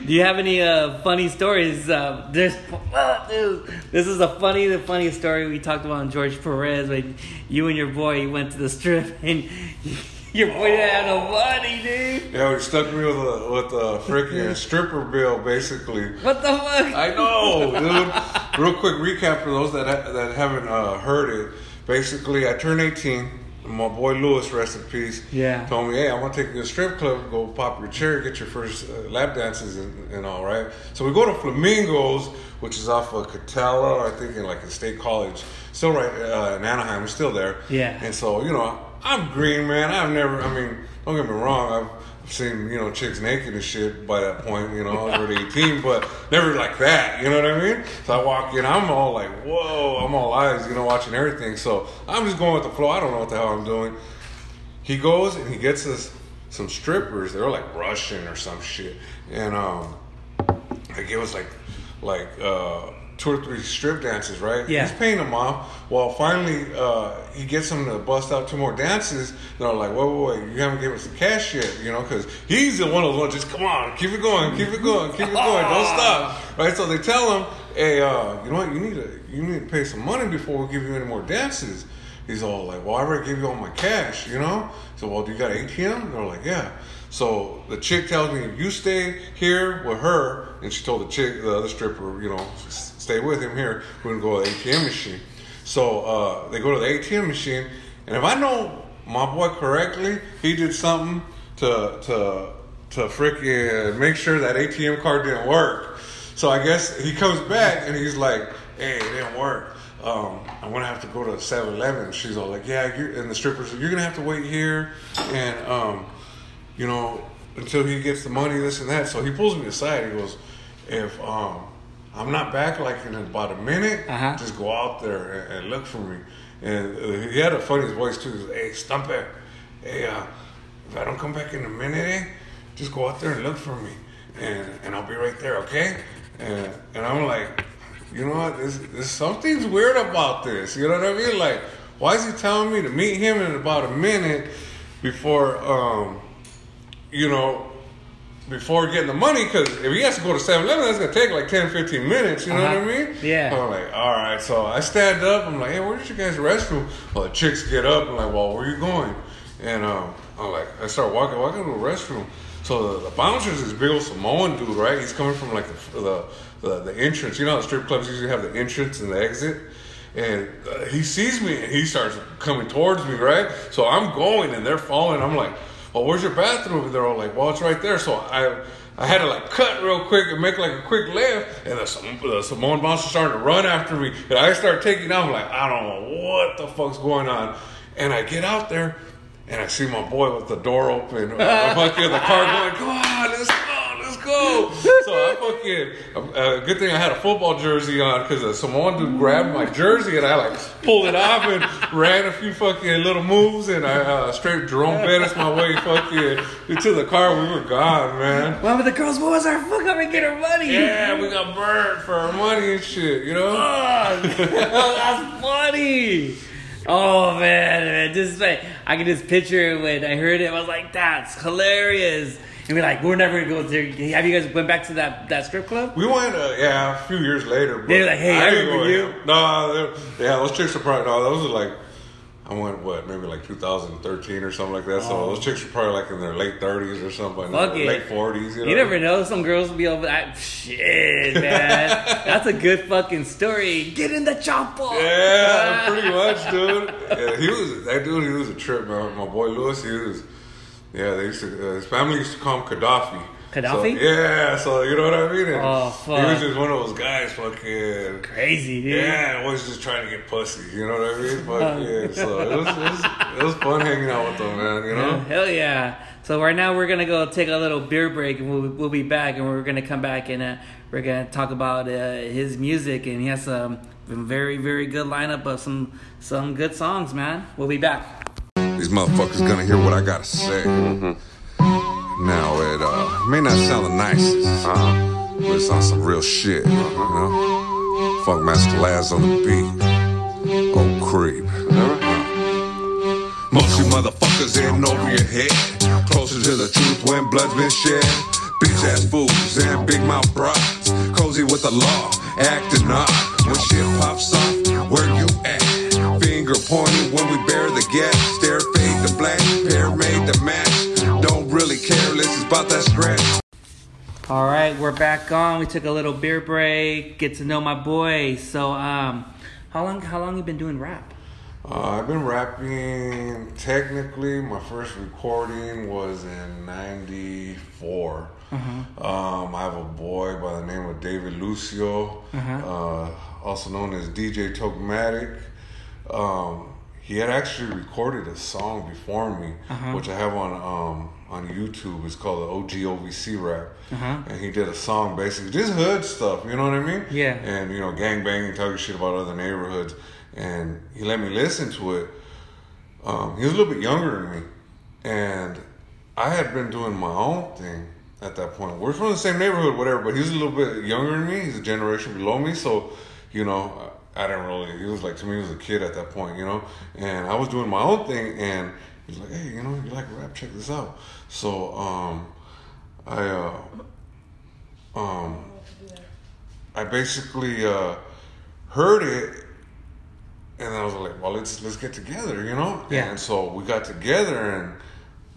Do you have any uh, funny stories? Uh, there's, oh, dude, this is a funny, the funny story we talked about on George Perez when you and your boy went to the strip and your boy didn't have no money, dude. yeah, we stuck me with a with a freaking stripper bill, basically. What the fuck? I know, dude. Real quick recap for those that ha- that haven't uh, heard it. Basically, I turned 18. My boy Lewis, rest in peace, Yeah. told me, "Hey, I want to take you to a strip club, go pop your chair, get your first uh, lap dances and, and all right." So we go to Flamingos, which is off of Katella, I think in like a state college, still right uh, in Anaheim. We're still there. Yeah. And so you know, I'm green, man. I've never. I mean, don't get me wrong. I've seen you know chicks naked and shit by that point. You know, I was already 18, but never like that. You know what I mean? So I walk in, I'm all like, whoa, I'm all eyes, you know, watching everything. So I'm just going with the flow. I don't know what the hell I'm doing. He goes and he gets us some strippers. They're like Russian or some shit, and um, they give us like like uh two or three strip dances, right? Yeah. He's paying them off. Well, finally, uh, he gets them to bust out two more dances. They're like, wait, wait, wait, you haven't given us the cash yet, you know? Because he's the one of those ones, just come on, keep it going, keep it going, keep it going, don't stop, right? So they tell him, hey, uh, you know what, you need to you need to pay some money before we give you any more dances. He's all like, well, I already gave you all my cash, you know? So, well, do you got an ATM? They're like, yeah. So the chick tells me, you stay here with her, and she told the chick, the other stripper, you know, stay with him here, we're gonna go to the ATM machine. So uh, they go to the ATM machine, and if I know my boy correctly, he did something to to to freaking make sure that ATM card didn't work. So I guess he comes back and he's like, "Hey, it didn't work. Um, I'm gonna have to go to 7-Eleven." She's all like, "Yeah," and the strippers, "You're gonna have to wait here, and um, you know, until he gets the money, this and that." So he pulls me aside. He goes, "If um, I'm not back like in about a minute, Uh-huh. just go out there and, and look for me." And uh, he had a funny voice too. He goes, "Hey, stump it. Hey, uh, if I don't come back in a minute, eh, just go out there and look for me, and and I'll be right there, okay?" And and I'm like, you know what? This, this something's weird about this. You know what I mean? Like, why is he telling me to meet him in about a minute before, um, you know, before getting the money? Because if he has to go to 7-Eleven, that's gonna take like 10, 15 minutes. You know Uh-huh. what I mean? Yeah. I'm like, all right. So I stand up. I'm like, hey, where's your guys' restroom? Well, the chicks get up. I'm like, well, where you going? And um, I'm like, I start walking, walking to the restroom. So the, the bouncer's this big old Samoan dude, right? He's coming from like the the, the, the entrance. You know, how the strip clubs usually have the entrance and the exit. And uh, he sees me and he starts coming towards me, right? So I'm going and they're following. I'm like, well, where's your bathroom? And they're all like, well, it's right there. So I I had to like cut real quick and make like a quick left. And the, the Samoan bouncer started to run after me. And I start taking off. Like, I don't know what the fuck's going on. And I get out there and I see my boy with the door open. Fucking in the car going, come on, let's go, go. So I fucking, uh, good thing I had a football jersey on because uh, someone dude grabbed my jersey and I like pulled it off and ran a few fucking little moves and I uh, straight Jerome Bettis my way fucking into the car. We were gone, man. Well, but the girls, what was our fuck up and get our money? Yeah, we got burned for our money and shit, you know? Fuck. That's funny. Oh man, man, just like I can just picture it when I heard it. I was like, "That's hilarious!" And we're like, "We're never gonna go there." Have you guys went back to that that strip club? We went, uh, yeah, a few years later. But They're like, "Hey, I didn't remember you." No, yeah, those chicks are probably no. Those are like, I went what maybe like 2013 or something like that. So those chicks are probably like in their late 30s or something, Oh. Fuck it. late 40s. You, know? You never know. Some girls will be over that. Shit, man. That's a good fucking story. Get in the chopper. Yeah, pretty much, dude. Yeah, he was that dude. He was a trip, man. My boy Lewis, he was. Yeah, they used to. Uh, his family used to call him Gaddafi. Gaddafi? So, yeah, so you know what I mean. And Oh, He was just one of those guys, fucking. Crazy, dude. Yeah, always just trying to get pussy. You know what I mean? Fuck yeah. So it was, it was, it was fun hanging out with them, man. You know? Hell yeah. So right now we're gonna go take a little beer break and we'll, we'll be back and we're gonna come back and uh, we're gonna talk about uh, his music and he has some very very good lineup of some some good songs, man. We'll be back. These motherfuckers gonna hear what I gotta say. Now it uh, may not sound the nicest, uh-huh. but it's on some real shit, you know? Funkmaster Laz on the beat. Oh, creep. Most you motherfuckers in over your head. Closer to the truth when blood's been shed. Bitch ass fools and big mouth broads. Cozy with the law, acting up. When shit pops off, where you at? Finger when we bear the gas. Stare fade the black, pair made the match. Don't really care, this is about that scratch. All right, we're back on. We took a little beer break, get to know my boy. So, um, how long? How long you been doing rap? Uh, I've been rapping. Technically, my first recording was in '94. Um, I have a boy by the name of David Lucio, uh, also known as DJ Togmatic. Um, he had actually recorded a song before me, which I have on um, on YouTube. It's called the OGOVC rap, and he did a song basically just hood stuff. You know what I mean? Yeah. And you know, gang banging, talking shit about other neighborhoods, and he let me listen to it. Um, he was a little bit younger than me, and I had been doing my own thing at that point. We're from the same neighborhood, whatever, but he was a little bit younger than me. He's a generation below me, so you know, I didn't really. He was like to me, he was a kid at that point, you know. And I was doing my own thing, and he was like, "Hey, you know, you like rap? Check this out." So um, I uh, um, I basically uh, heard it and I was like, well, let's let's get together, you know. Yeah. And so we got together,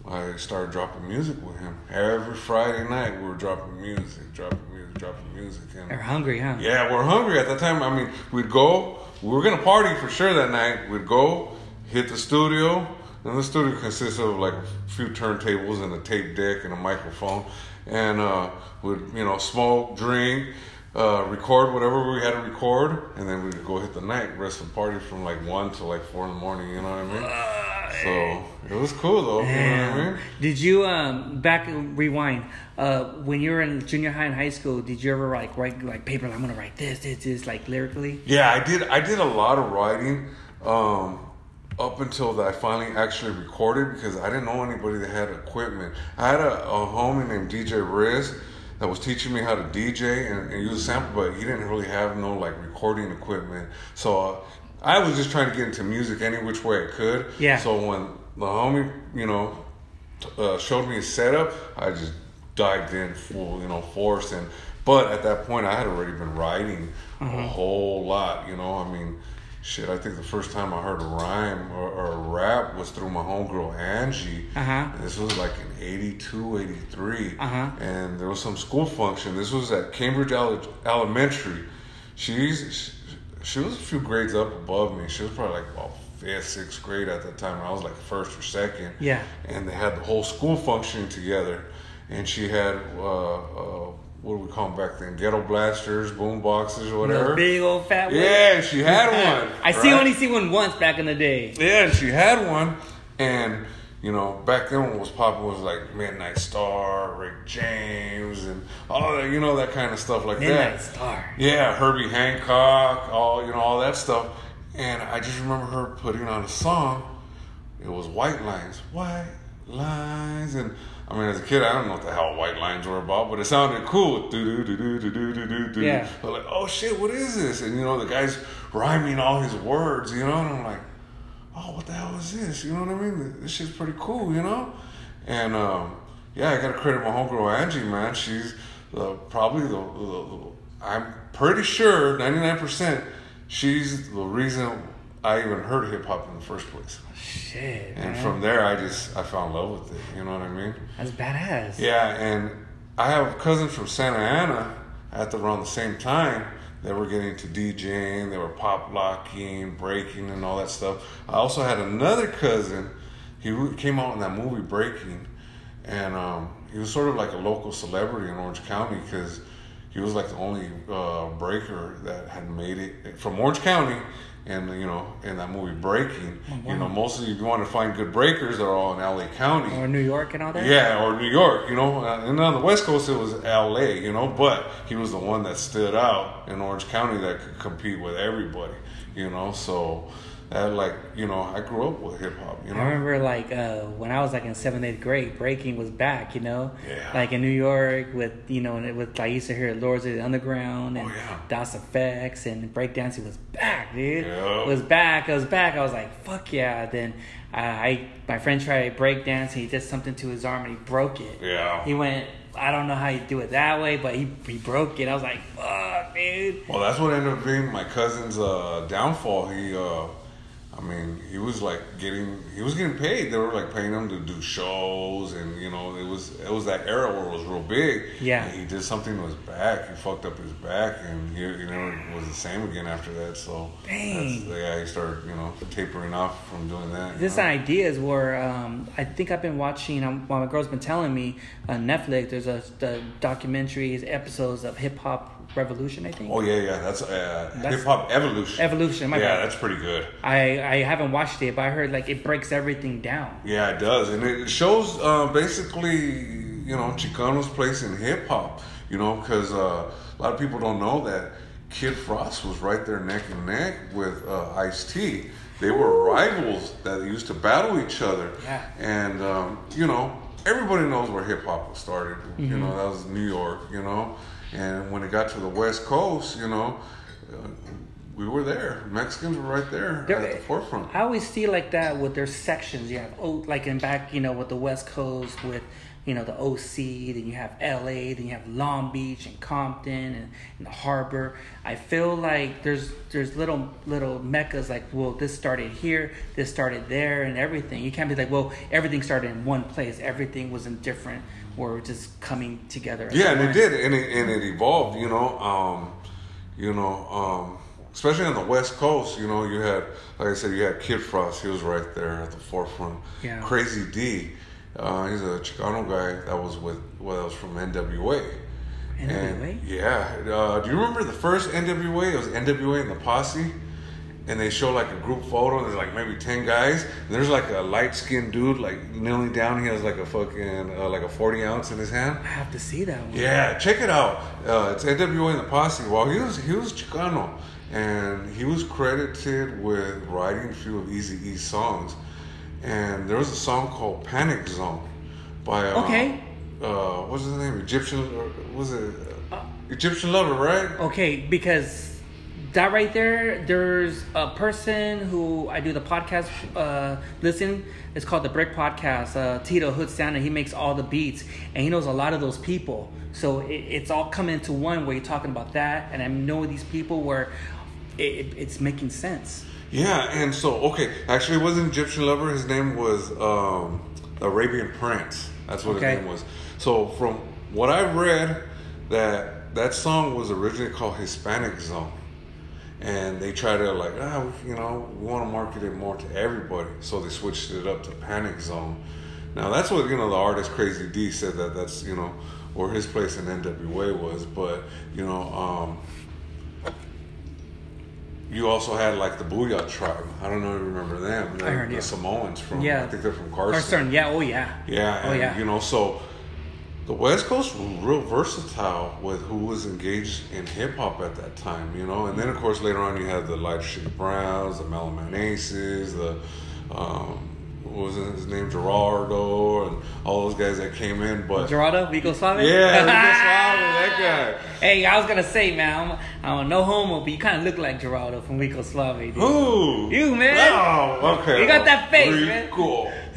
and I started dropping music with him every Friday night. We were dropping music, dropping music, dropping music, and They're hungry, huh? yeah, we're hungry at that time. I mean, we'd go. We were gonna party for sure that night. We'd go, hit the studio, and the studio consists of like a few turntables and a tape deck and a microphone, and uh, we'd you know smoke, drink. Uh, record whatever we had to record, and then we'd go hit the night, rest and party from like one to like four in the morning. You know what I mean? So it was cool though. You know what I mean? Did you um back rewind? Uh, when you were in junior high and high school, did you ever like write like paper? I'm gonna write this, this, this, like lyrically. Yeah, I did. I did a lot of writing um, up until that I finally actually recorded because I didn't know anybody that had equipment. I had a, a homie named DJ Riz that was teaching me how to DJ and, and use a sample, but he didn't really have no like recording equipment. So uh, I was just trying to get into music any which way I could. Yeah. So when the homie, you know, t- uh, showed me his setup, I just dived in full, you know, force. And but at that point, I had already been writing a whole lot. You know, I mean, shit. I think the first time I heard a rhyme or, or a rap was through my homegirl Angie. Uh-huh. And this was like in 82, 83. Uh-huh. And there was some school function. This was at Cambridge Ele- Elementary. She's she, she was a few grades up above me. She was probably like about fifth, sixth grade at that time. I was like first or second. Yeah. And they had the whole school functioning together. And she had uh, uh, what do we call them back then? Ghetto blasters, boom boxes, or whatever. Those big old fat. ones. Yeah, she had one. I see only see one once back in the day. Yeah, she had one, and you know, back then what was popular was like Midnight Star, Rick James, and all that, you know, that kind of stuff like Midnight that. Midnight Star. Yeah, Herbie Hancock, all you know, all that stuff. And I just remember her putting on a song. It was White Lines, White Lines, and I mean, as a kid, I don't know what the hell White Lines were about, but it sounded cool. Do do do do do do do do. Yeah. Like, oh shit, what is this? And you know, the guy's rhyming all his words, you know, and I'm like, oh, what the hell is this? You know what I mean? This shit's pretty cool, you know? And um, yeah, I got to credit my homegirl Angie, man. She's uh, probably the, the, the, I'm pretty sure, 99%, she's the reason I even heard hip hop in the first place. Shit, And man. from there, I just, I fell in love with it. You know what I mean? That's badass. Yeah, and I have cousins from Santa Ana at the, around the same time that were getting into DJing. They were pop locking, breaking, and all that stuff. I also had another cousin. He came out in that movie Breaking, and um, he was sort of like a local celebrity in Orange County because he was like the only uh, breaker that had made it from Orange County. And you know, in that movie Breaking, you know, mostly if you want to find good breakers, they're all in LA County. Or New York and all that. Yeah, or New York, you know. Uh, And on the West Coast, it was L.A., you know. But he was the one that stood out in Orange County that could compete with everybody, you know. So that like you know I grew up with hip hop. You know, I remember like uh, when I was like in seventh, eighth grade, breaking was back. You know, Yeah. like in New York with you know, and it with I used to hear Lords of the Underground and Oh, yeah. Das EFX and breakdancing was back, dude. Yeah. It was back. It was back. I was like, fuck yeah. Then uh, I my friend tried breakdancing. He did something to his arm and he broke it. Yeah. He went. I don't know how you do it that way, but he he broke it. I was like, fuck, dude. Well, that's what ended up being my cousin's uh, downfall. He, uh, I mean, he was like getting, he was getting paid. They were like paying him to do shows, and you know, it was it was that era where it was real big. Yeah. And he did something to his back. He fucked up his back, and he, he never was the same again after that. So, Dang. that's, yeah, he started, you know, tapering off from doing that. you This know? ideas were um, I think I've been watching. Um, well, my girl's been telling me on Netflix. There's a the documentaries episodes of Hip Hop Revolution. I think. Oh yeah, yeah, that's, uh, That's- hip hop evolution. Evolution, my yeah, bad. that's pretty good. I I haven't watched it, but I heard like it breaks everything down. Yeah, it does, and it shows uh, basically, you know, Chicano's place in hip hop. You know, because uh, a lot of people don't know that Kid Frost was right there neck and neck with uh, Ice T. They were rivals that used to battle each other. Yeah. And um, you know, everybody knows where hip hop was started. You Mm-hmm. know, that was New York. You know, and when it got to the West Coast, you know. Uh, we were there. Mexicans were right there, There- at the forefront. I always see like that with their sections. You have oh, like in back, you know, with the West Coast with you know the OC. Then you have LA. Then you have Long Beach and Compton and, and the Harbor. I feel like there's there's little little meccas like well this started here, this started there, and everything. You can't be like well everything started in one place. Everything was in different or just coming together. Yeah, and it did, and it, and it evolved. You know, um, you know, um, especially on the West Coast. You know, you had, like I said, you had Kid Frost. He was right there at the forefront. Yeah. Crazy D. Uh, he's a Chicano guy that was with, well, that was from NWA. NWA? And yeah, uh, do you remember the first NWA? It was NWA and the Posse. And they show like a group photo, and there's like maybe 10 guys. And there's like a light skinned dude, like kneeling down. He has like a fucking, uh, like a 40 ounce in his hand. I have to see that one. Yeah, check it out. Uh, it's NWA and the Posse. Well, he was he was Chicano, and he was credited with writing a few of Easy E's songs. And there was a song called "Panic Zone" by uh, Okay. Uh, what's his name? Egyptian? Or was it uh, Egyptian Lover? Right? Okay, because that right there, there's a person who I do the podcast uh, listen. It's called the Brick Podcast. Uh, Tito Hood Santa. He makes all the beats, and he knows a lot of those people. So it, it's all coming into one where you're talking about that, and I know these people where it, it, it's making sense. Yeah, and so okay, actually, it wasn't Egyptian Lover. His name was um, Arabian Prince. That's what Okay. his name was. So from what I've read, that that song was originally called Hispanic Zone, and they try to like ah you know we want to market it more to everybody, so they switched it up to Panic Zone. Now that's what you know the artist Crazy D said that that's you know where his place in NWA was, but you know. um you also had like the Boo-Yaa tribe. I don't know if you remember them. They're heard, the yeah. Samoans from. Yeah. I think they're from Carson. Carson, yeah, oh yeah, Yeah, oh yeah. you know, so the West Coast was real versatile with who was engaged in hip hop at that time, you know. And then, of course, later on, you had the Light Browns, the Mellow Man Aces, the um, what was his name, Gerardo, and all those guys that came in. But Gerardo, Rico Suave. yeah, Rico Suave, that guy. Hey, I was gonna say, man, I'm, I'm no homo, but you kind of look like Gerardo from Rico Suave, dude. Who? You, man. Oh, okay. You got that face, man.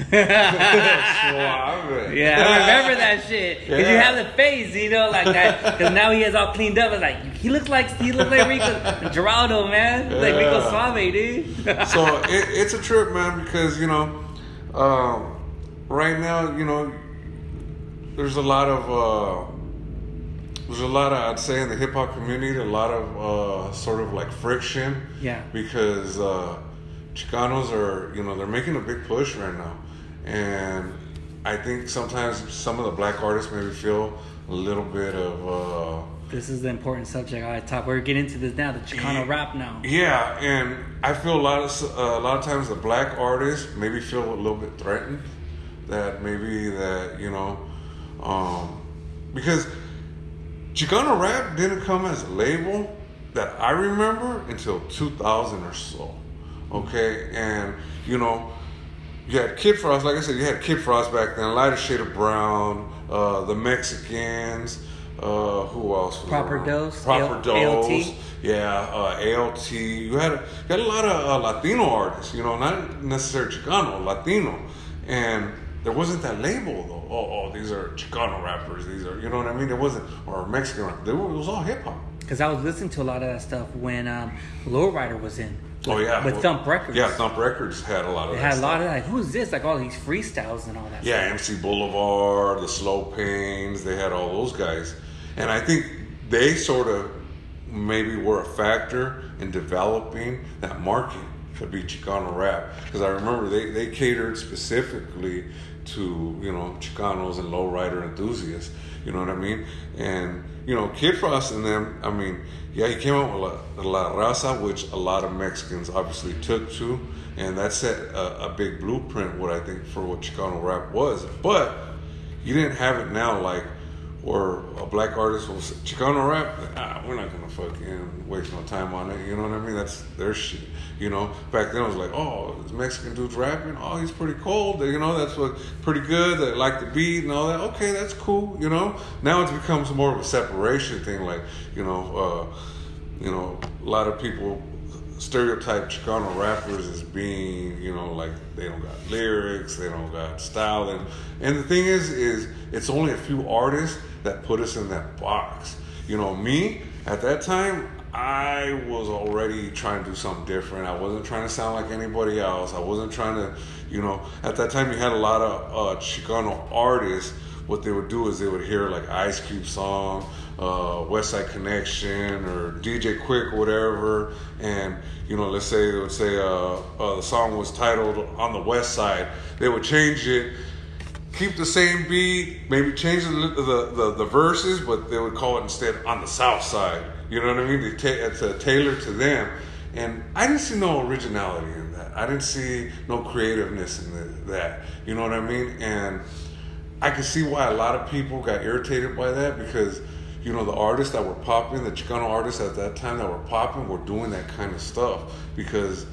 Suave. Yeah, I remember that shit. Cause you have the face, you know, like that. Cause now he has all cleaned up. It's like he looks like he looks like Rico Geraldo, man. Like Rico Suave, dude. so it, it's a trip, man, because you know, um, right now, you know, there's a lot of uh, there's a lot of I'd say in the hip hop community, a lot of uh, sort of like friction. Yeah. Because uh, Chicanos are, you know, they're making a big push right now, and I think sometimes some of the black artists maybe feel a little bit of. Uh, this is the important subject I talk. We're getting into this now, the Chicano rap now. Yeah, and I feel a lot of uh, a lot of times the black artists maybe feel a little bit threatened that maybe that you know um, because Chicano rap didn't come as a label that I remember until 2000 or so. Okay, and you know, you had Kid Frost. Like I said, you had Kid Frost back then. Lighter shade of brown. Uh, the Mexicans. Uh, who else? Was Proper around? Dos, Proper Dos. ALT. Yeah, uh, ALT. You had you had a lot of uh, Latino artists. You know, not necessarily Chicano, Latino, and there wasn't that label though. Oh, oh, these are Chicano rappers. These are, you know what I mean? It wasn't or Mexican rap. They were, it was all hip hop. Because I was listening to a lot of that stuff when um, Lowrider was in. Oh yeah, With Well, Thump Records. Yeah, Thump Records had a lot of. It had a stuff. lot of like, who's this? Like all these freestyles and all that. Yeah, MC Boulevard, the Slow Pains, they had all those guys. And I think they sort of maybe were a factor in developing that market to be Chicano rap. Because I remember they, they catered specifically to, you know, Chicanos and lowrider enthusiasts. You know what I mean? And, you know, Kid Frost and them, I mean, yeah, he came out with La, La Raza, which a lot of Mexicans obviously took to. And that set a, a big blueprint, what I think, for what Chicano rap was. But you didn't have it now like where a black artist will say Chicano rap, ah, we're not gonna fucking waste no time on it. You know what I mean? That's their shit. You know, back then it was like, oh, this Mexican dude's rapping. Oh, he's pretty cold. You know, that's what pretty good. They like the beat and all that. Okay, that's cool. You know, now it becomes more of a separation thing. Like, you know, uh, you know, a lot of people stereotype Chicano rappers as being, you know, like they don't got lyrics, they don't got style, and and the thing is, is it's only a few artists that put us in that box. You know, me at that time, I was already trying to do something different. I wasn't trying to sound like anybody else. I wasn't trying to, you know, at that time you had a lot of uh, Chicano artists. What they would do is they would hear like Ice Cube song, uh, West Side Connection, or DJ Quik, or whatever, and you know, let's say they would say uh, uh, the song was titled "On the West Side." They would change it keep the same beat, maybe change the, the, the, the verses, but they would call it instead on the south side. You know what I mean? Ta- it's a tailor to them. And I didn't see no originality in that. I didn't see no creativeness in the, that. You know what I mean? And I can see why a lot of people got irritated by that because, you know, the artists that were popping, the Chicano artists at that time that were popping, were doing that kind of stuff because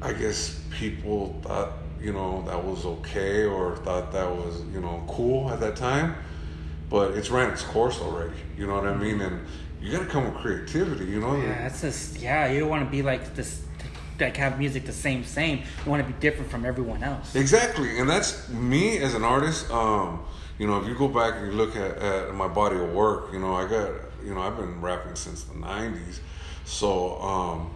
I guess people thought, you know, that was okay or thought that was, you know, cool at that time. But it's ran its course already. You know what I mean? And you got to come with creativity. You know? Yeah, that's just yeah. You don't want to be like this, like have music the same same. You want to be different from everyone else. Exactly, and that's me as an artist. Um, you know, if you go back and you look at, at my body of work, you know, I got, you know, I've been rapping since the '90s, so um,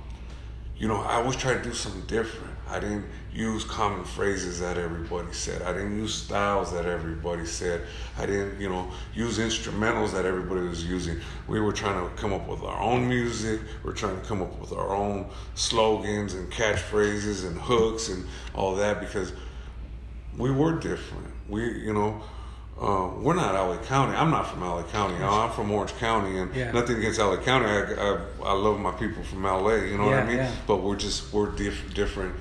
you know, I always try to do something different. I didn't use common phrases that everybody said. I didn't use styles that everybody said. I didn't, you know, use instrumentals that everybody was using. We were trying to come up with our own music. We're trying to come up with our own slogans and catchphrases and hooks and all that because we were different. We, you know, uh, we're not LA County. I'm not from LA County. I'm from Orange County, and Yeah. nothing against LA County. I, I, I love my people from LA. You know what I mean? yeah. But we're just we're diff- different.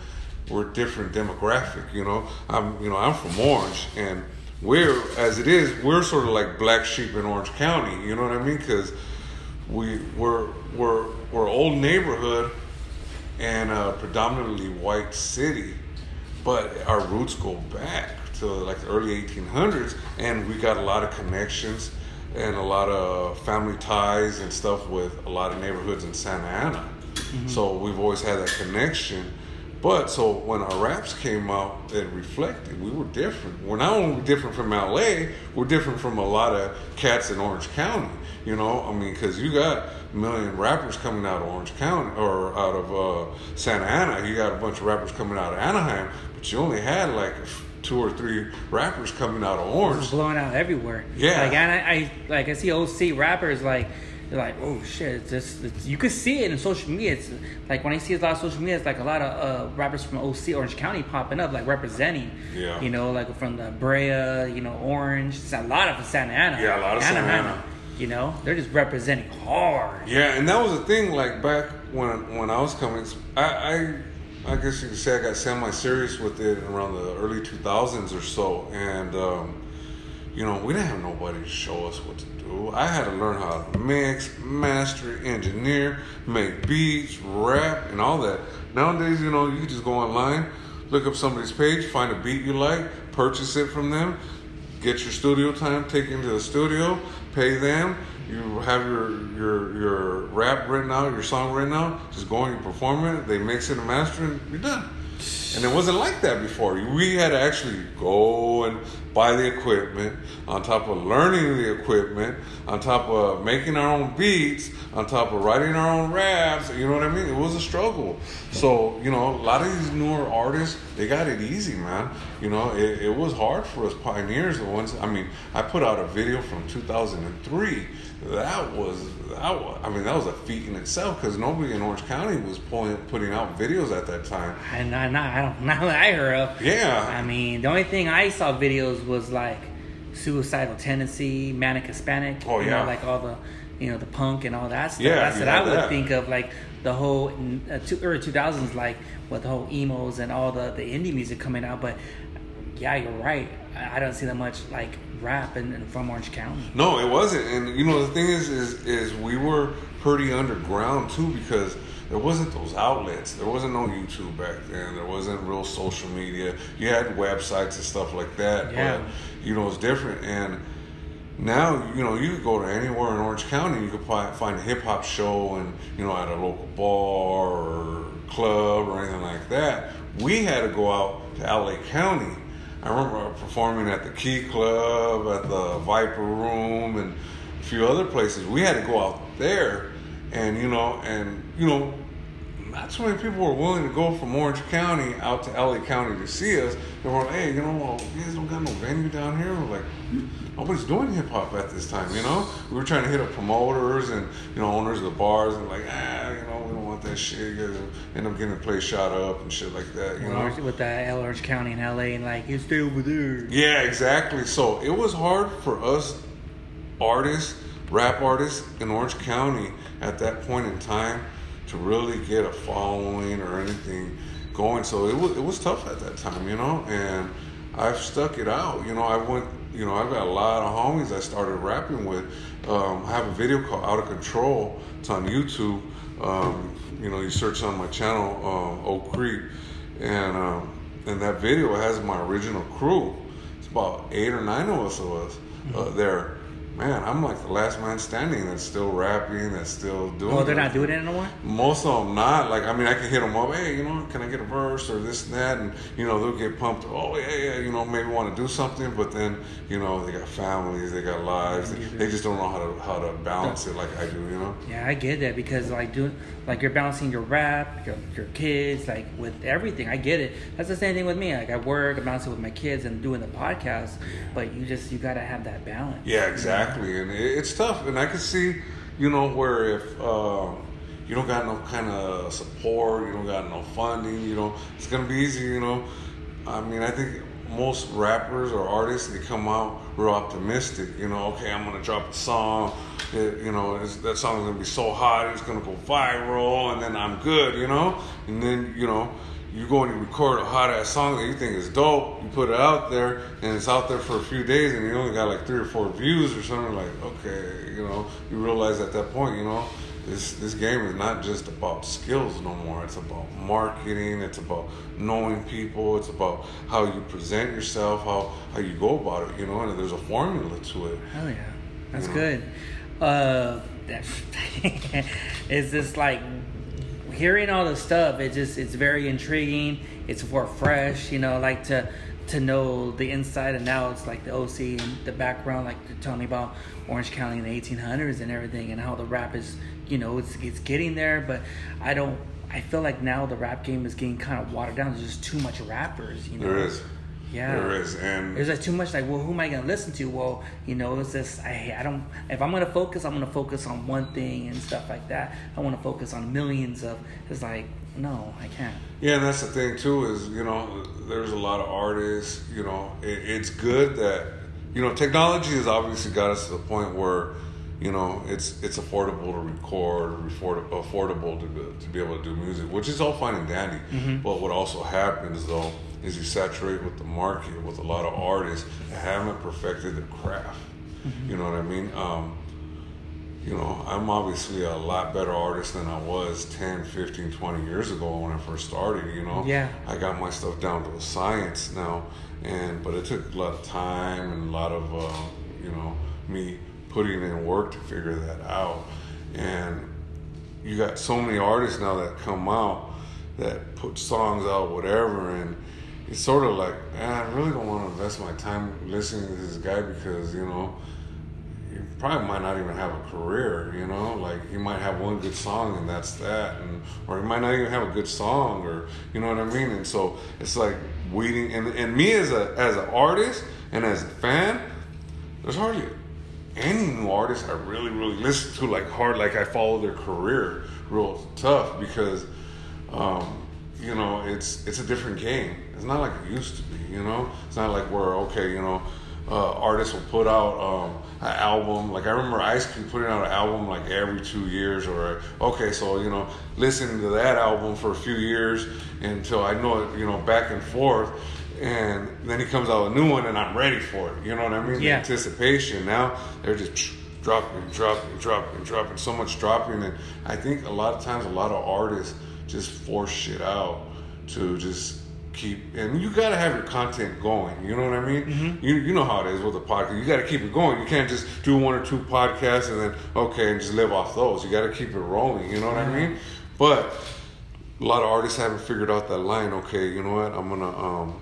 We're different demographic. You know, I'm you know I'm from Orange, and we're as it is we're sort of like black sheep in Orange County. You know what I mean? Because we we're we're we're old neighborhood and a predominantly white city, but our roots go back to like the early 1800s, and we got a lot of connections and a lot of family ties and stuff with a lot of neighborhoods in Santa Ana. Mm-hmm. So we've always had that connection. But so when our raps came out, it reflected we were different. We're not only different from LA, we're different from a lot of cats in Orange County. You know, I mean, because you got a million rappers coming out of Orange County or out of uh, Santa Ana. You got a bunch of rappers coming out of Anaheim, but you only had like two or three rappers coming out of Orange. Blowing out everywhere. Yeah. Like and I, I like I see OC rappers like they're like oh shit it's just it's, you could see it in social media. It's like when I see a lot of social media, it's like a lot of uh, rappers from OC Orange County popping up like representing. Yeah. You know like from the Brea, you know Orange. It's a lot of Santa Ana. Yeah, a lot of Santa Anaheim, Ana. You know they're just representing hard. Yeah, and that was the thing. Like back when when I was coming, I I, I guess you could say I got semi serious with it around the early two thousands or so, and um, you know, we didn't have nobody to show us what to do. I had to learn how to mix, master, engineer, make beats, rap, and all that. Nowadays, you know, you just go online, look up somebody's page, find a beat you like, purchase it from them, get your studio time, take it into the studio, pay them. You have your your your rap written out, your song written out. Just go and you perform it. They mix it and master, and you're done. And it wasn't like that before. We had to actually go and buy the equipment, on top of learning the equipment, on top of making our own beats, on top of writing our own raps. You know what I mean? It was a struggle. So, you know, a lot of these newer artists, they got it easy, man. You know, it, it was hard for us pioneers. The ones, I mean, I put out a video from 2003 that was that I mean that was a feat in itself because nobody in Orange County was pulling putting out videos at that time. And I, not, I don't now that I heard of. Yeah. I mean, the only thing I saw videos was like suicidal tendency, manic Hispanic. Oh, you yeah. know, like all the you know the punk and all that stuff. Yeah, That's what I would that. think of like the whole uh, two, early two thousands, like with the whole emos and all the the indie music coming out. But yeah, you're right. I I don't see that much like rap and, and from Orange County. No, it wasn't. And you know the thing is, is is we were pretty underground too because there wasn't those outlets. There wasn't no YouTube back then. There wasn't real social media. You had websites and stuff like that, Yeah. but you know it's different. And now you know you could go to anywhere in Orange County. You could find, find a hip hop show and you know at a local bar or club or anything like that. We had to go out to LA County. I remember performing at the Key Club, at the Viper Room, and a few other places. We had to go out there, and you know, and you know, not too many people were willing to go from Orange County out to LA County to see us. They were like, hey, you know, well, you guys don't got no venue down here. We're like, nobody's doing hip hop at this time, you know? We were trying to hit up promoters and, you know, owners of the bars and like, ah, you know, we don't want that shit. You guys end up getting the place shot up and shit like that, you know? With the L Orange County in LA and like you stay over there. Yeah, exactly. So it was hard for us artists, rap artists in Orange County at that point in time to really get a following or anything going. So it was it was tough at that time, you know. And I've stuck it out. You know, I went. You know, I've got a lot of homies I started rapping with. Um, I have a video called Out of Control. It's on YouTube. Um, you know, you search on my channel, um, O-Creep, and um, and that video has my original crew. It's about eight or nine of us of us uh, there. Man, I'm like the last man standing that's still rapping, that's still doing. Oh, they're not doing it anymore. Most of them not. Like, I mean, I can hit them up. Hey, you know, can I get a verse or this and that? And you know, they'll get pumped. Oh, yeah, yeah. You know, maybe want to do something, but then you know, they got families, they got lives. They just don't know how to how to balance it like I do. You know. Yeah, I get that because like doing like you're balancing your rap, your your kids, like with everything. I get it. That's the same thing with me. Like I work, I'm balancing with my kids and doing the podcast. But you just you gotta have that balance. Yeah, exactly. And it, it's tough. And I can see, you know, where if uh, you don't got no kind of support, you don't got no funding, you know, it's gonna be easy. You know, I mean, I think most rappers or artists they come out real optimistic. You know, okay, I'm gonna drop a song. It, you know, that song's gonna be so hot, it's gonna go viral, and then I'm good. You know, and then you know. You go and you record a hot ass song that you think is dope, you put it out there, and it's out there for a few days, and you only got like three or four views or something. Like, okay, you know, you realize at that point, you know, this this game is not just about skills no more. It's about marketing. It's about knowing people. It's about how you present yourself, how how you go about it. You know, and there's a formula to it. Hell yeah, that's Yeah. good. Uh, that, it's just like hearing all the stuff. It just it's very intriguing. It's more fresh, you know, like to to know the inside and outs, like the OC and the background, like to tell me about Orange County in the 1800s and everything, and how the rap is, you know, it's it's getting there. But I don't. I feel like now the rap game is getting kind of watered down. There's just too much rappers, you know. There is. Yeah. There is, and There's like too much like, well, who am I gonna listen to? Well, you know, it's just I I don't. If I'm gonna focus, I'm gonna focus on one thing and stuff like that. I want to focus on millions of. It's like no, I can't. Yeah, and that's the thing too is you know there's a lot of artists. You know, it, it's good that you know technology has obviously got us to the point where you know it's it's affordable to record, afford, affordable to be, to be able to do music, which is all fine and dandy. But what also happens though is you saturate with the market with a lot of artists that haven't perfected their craft. Mm-hmm. You know what I mean? Um, you know, I'm obviously a lot better artist than I was 10, 15, 20 years ago when I first started, you know. Yeah. I got my stuff down to a science now, and but it took a lot of time and a lot of, uh, you know, me putting in work to figure that out. And you got so many artists now that come out that put songs out, whatever, and it's sort of like, man, I really don't want to invest my time listening to this guy because, you know, he probably might not even have a career, you know, like he might have one good song and that's that, and or he might not even have a good song, or you know what I mean. And so it's like weeding, and and me as a as an artist and as a fan, there's hardly any new artist I really really listen to like hard, like I follow their career real tough because. Um, you know, it's it's a different game. It's not like it used to be. You know, it's not like where okay, you know, uh, artists will put out um, an album. Like I remember Ice Cube putting out an album like every two years, or okay, so you know, listening to that album for a few years until I know it, you know, back and forth. And then he comes out with a new one, and I'm ready for it. You know what I mean? The anticipation. Now they're just dropping, dropping, dropping, dropping, so much dropping, and I think a lot of times a lot of artists just force shit out to just keep. And you got to have your content going. You know what I mean? You you know how it is with a podcast. You got to keep it going. You can't just do one or two podcasts and then okay and just live off those. You got to keep it rolling. You know what I mean? But a lot of artists haven't figured out that line. Okay, you know what? I'm gonna um,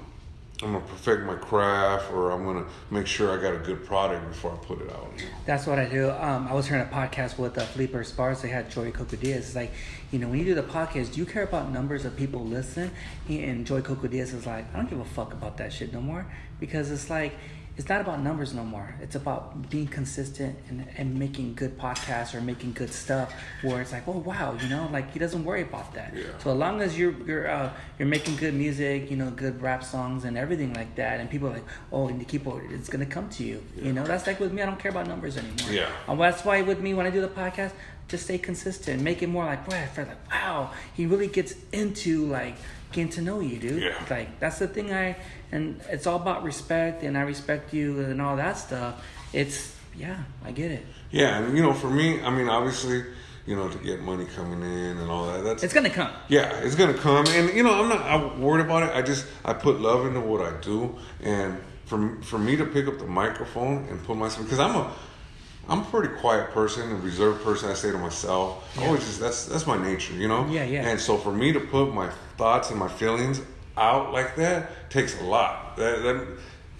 I'm gonna perfect my craft, or I'm gonna make sure I got a good product before I put it out. That's what I do. Um, I was hearing a podcast with uh, Felipe Esparza. They had Joey Coco Diaz. It's like, you know, when you do the podcast, do you care about numbers of people listen? He, and Joey Coco Diaz is like, I don't give a fuck about that shit no more because it's like, it's not about numbers no more. It's about being consistent and, and making good podcasts or making good stuff where it's like, oh wow, you know, like he doesn't worry about that. Yeah. So as long as you're you're uh, you're making good music, you know, good rap songs and everything like that, and people are like, oh, and the people, it's gonna come to you. You know, that's like with me. I don't care about numbers anymore. Yeah. And that's why with me when I do the podcast, just stay consistent, make it more like, boy, I feel like, wow, he really gets into like getting to know you, dude. Yeah. Like that's the thing I, and it's all about respect, and I respect you and all that stuff. It's yeah, I get it. Yeah, and you know, for me, I mean, obviously, you know, to get money coming in and all that. That's It's gonna come. yeah, it's gonna come, and you know, I'm not I'm worried about it. I just I put love into what I do, and for for me to pick up the microphone and put myself because I'm a I'm a pretty quiet person, a reserved person. I say to myself, oh, I always just that's that's my nature, you know. Yeah, yeah. And so for me to put my thoughts and my feelings out like that takes a lot. That, that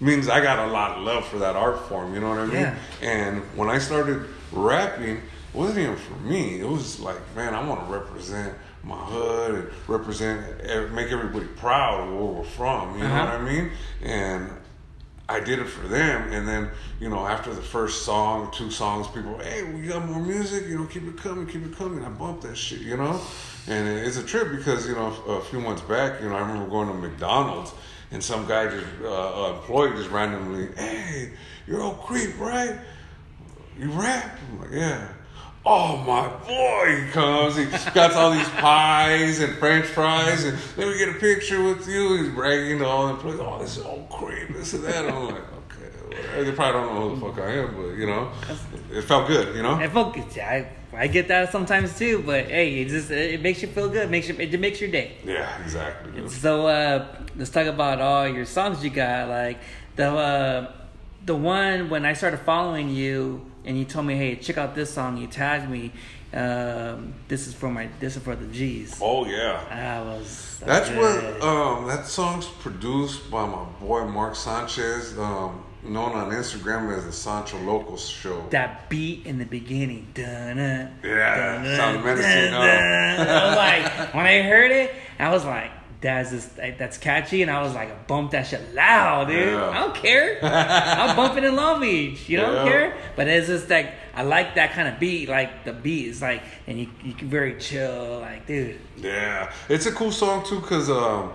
means I got a lot of love for that art form. You know what I mean? Yeah. And when I started rapping, it wasn't even for me. It was like, man, I want to represent my hood and represent, make everybody proud of where we're from. You know Uh-huh. what I mean? And I did it for them. And then, you know, after the first song, two songs, people, hey, we got more music. You know, keep it coming, keep it coming. I bumped that shit. You know. And it's a trip because you know a few months back, you know, I remember going to McDonald's and some guy just uh, employee just randomly, hey, you're O-Creep, right? You rap? I'm like, yeah. Oh my boy, he comes. He got all these pies and French fries, and let me get a picture with you. He's bragging to all the employees. Oh, this is O-Creep, this and that. I'm like, okay, whatever. they probably don't know who the fuck I am, but you know, it felt good, you know. I focus. I I get that sometimes too, but hey, it just it makes you feel good. Makes you it makes your day. Yeah, exactly. dude. So uh, let's talk about all your songs you got. Like the uh, the one when I started following you and you told me, hey, check out this song. You tagged me. Um, this is for my this is for the G's. Oh yeah. I was That's good. what um, that song's produced by my boy Mark Sanchez, um, known on Instagram as the Sancho Locals Show. that beat in the beginning. Dun-dun, Yeah, dun-dun, sounded menacing, huh? dun-dun. I was like, when I heard it, I was like, that's just that's catchy, and I was like, bump that shit loud, dude. Yeah. I don't care. I'm bumping in Long Beach. You don't Yeah. care. But it's just like I like that kind of beat. Like the beat is like, and you you can very chill. Like, dude. Yeah, it's a cool song too because um,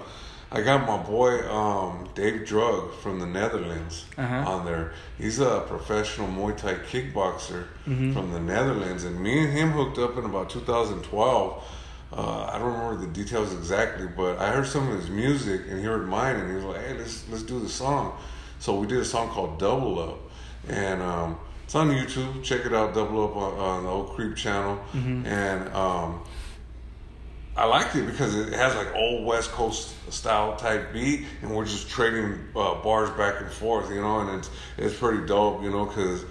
I got my boy um, Dave Drug from the Netherlands Uh-huh. on there. He's a professional Muay Thai kickboxer Mm-hmm. from the Netherlands, and me and him hooked up in about 2012. uh, I don't remember the details exactly, but I heard some of his music and he heard mine, and he was like, "Hey, let's let's do the song." So we did a song called "Double Up," and um, it's on YouTube. Check it out, "Double Up" on, on the O-Creep channel, and um, I liked it because it has like old West Coast style type beat, and we're just trading uh, bars back and forth, you know, and it's it's pretty dope, you know, because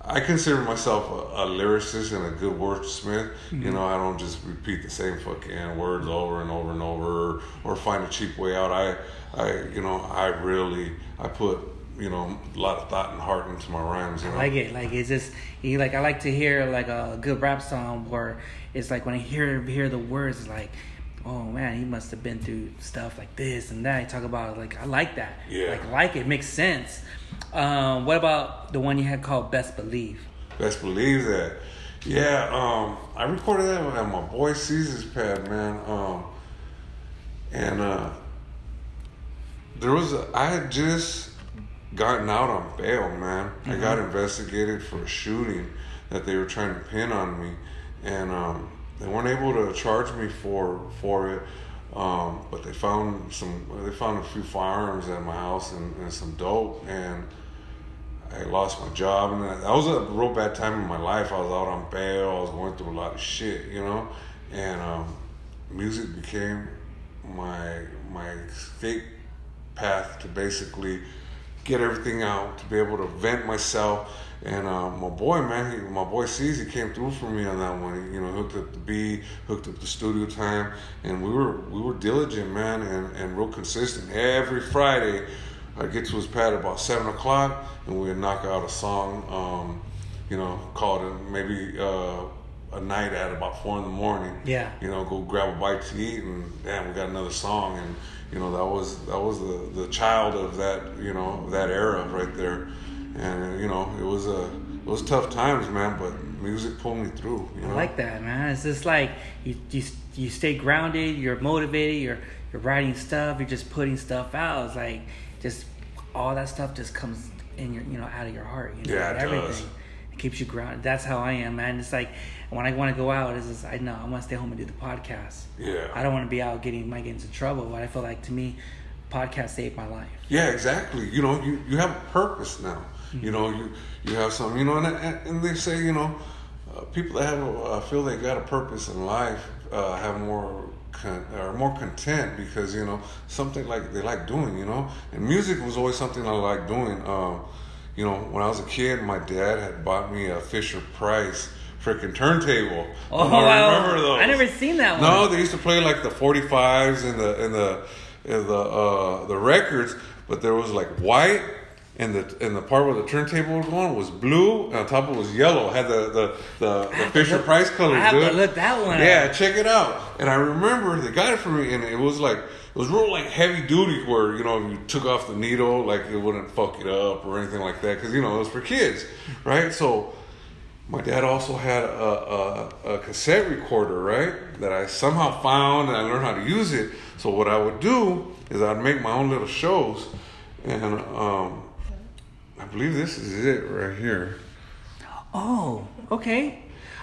I consider myself a, a lyricist and a good wordsmith. You know, I don't just repeat the same fucking words over and over and over, or find a cheap way out. I, I, you know, I really I put you know a lot of thought and heart into my rhymes. You know, I like it. Like it's just you like I like to hear like a good rap song where it's like when I hear hear the words, it's like, oh man, he must have been through stuff like this and that. You talk about like I like that. Yeah. Like like it. Makes sense. Um, what about the one you had called Best Believe? Best believe that. Yeah, um, I recorded that at my boy Caesar's pad, man. Um, and uh, there was a, I had just gotten out on bail, man. I got investigated for a shooting that they were trying to pin on me, and um, they weren't able to charge me for for it. Um, but they found some. They found a few firearms at my house and, and some dope, and I lost my job, and that, that was a real bad time in my life. I was out on bail. I was going through a lot of shit, you know, and um, music became my my escape path to basically get everything out, to be able to vent myself. And uh, my boy, man, he, my boy he came through for me on that one. He, you know, hooked up the beat, hooked up the studio time, and we were we were diligent, man, and, and real consistent. Every Friday, I'd get to his pad at about seven o'clock, and we'd knock out a song. Um, you know, called it maybe uh, a night at about four in the morning. Yeah. You know, go grab a bite to eat, and damn, we got another song, and you know that was that was the the child of that you know that era right there, and you know it was a it was tough times, man, but music pulled me through. You know, I like that, man. It's just like you you you stay grounded. You're motivated. You're you're writing stuff. You're just putting stuff out. It's like just all that stuff just comes in your you know out of your heart. You know, Yeah, it everything. does. It keeps you grounded. That's how I am, man. It's like when I want to go out, it's just I know I want to stay home and do the podcast. Yeah. I don't want to be out getting might get into trouble. But I feel like to me, podcast saved my life. Yeah, exactly. You know, you, you have a purpose now. You know, you you have some. You know, and and, they say you know, uh, people that have a, uh, feel they got a purpose in life uh, have more con- are more content because you know something like they like doing. You know, and music was always something I liked doing. Um, you know, when I was a kid, my dad had bought me a Fisher Price freaking turntable. Oh, I wow. remember those. I never seen that one. No, they used to play like the 45s and the and the and the uh, the records, but there was like white and the and the part where the turntable was going was blue, and on top of it was yellow. It had the the the, the Fisher look- Price colors. I have to dude. look that one Yeah, up. check it out. And I remember they got it for me, and it was like it was real like heavy duty, where you know if you took off the needle, like it wouldn't fuck it up or anything like that, because you know it was for kids, right? So. My dad also had a, a, a cassette recorder, right? That I somehow found and I learned how to use it. So what I would do is I'd make my own little shows, and um, I believe this is it right here. Oh, okay.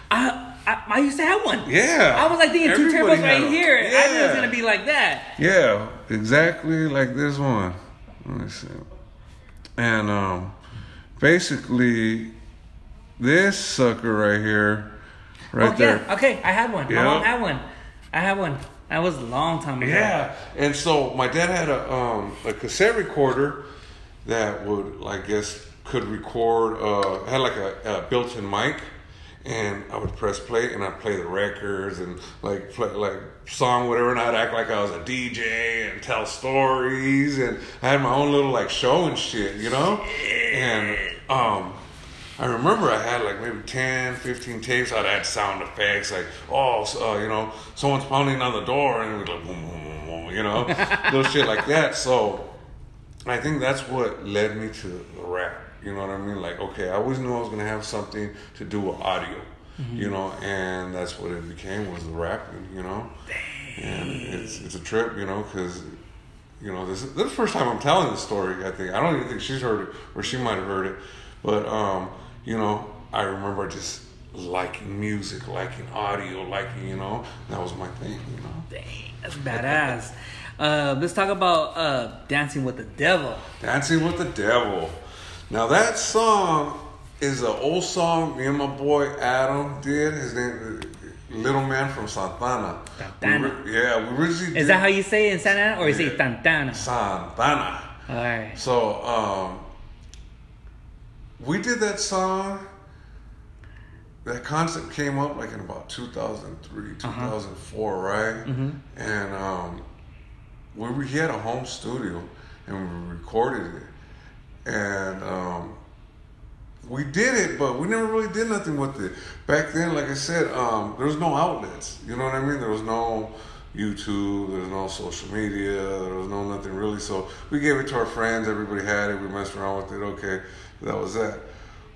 I, I I used to have one. Yeah. I was like thinking two turbos right them. here. I knew it was gonna be like that. Yeah, exactly like this one. Let me see. And um, basically, this sucker right here, right oh there. yeah. Okay, I had one. My mom had one. I had one. That was a long time ago. Yeah, and so my dad had a um, a cassette recorder that would, I guess, could record. Uh, had like a, a built-in mic, and I would press play, and I'd play the records and like play like song whatever, and I'd act like I was a DJ and tell stories, and I had my own little like show and shit, you know, and um. I remember I had like maybe 10, 15 tapes. I'd add sound effects like, oh, so, uh, you know, someone's pounding on the door, and it was like, boom, boom, boom, boom, you know, little shit like that. So I think that's what led me to the rap. You know what I mean? Like, okay, I always knew I was gonna have something to do with audio, you know, and that's what it became was the rapping, you know. And it's it's a trip, you know, because you know this, is, this is the first time I'm telling this story. I think I don't even think she's heard it, or she might have heard it, but um, you know, I remember just liking music, liking audio, liking you know that was my thing. You know, Dang, that's badass. Uh, let's talk about uh, Dancing with the Devil. Dancing with the Devil. Now that song is an old song me and my boy Adam did. His name Little Man from Santana. Santana. We re- yeah, we originally Is that how you say it in Santana or you say Yeah. Tantana? Santana. All right. So um, we did that song. That concept came up like in about 2003, 2004, right? And um, we, we he had a home studio and we recorded it, and um, we did it, but we never really did nothing with it. Back then, like I said, um, there was no outlets. You know what I mean? There was no YouTube, there was no social media, there was no nothing really. So we gave it to our friends. Everybody had it. We messed around with it. Okay, that was that.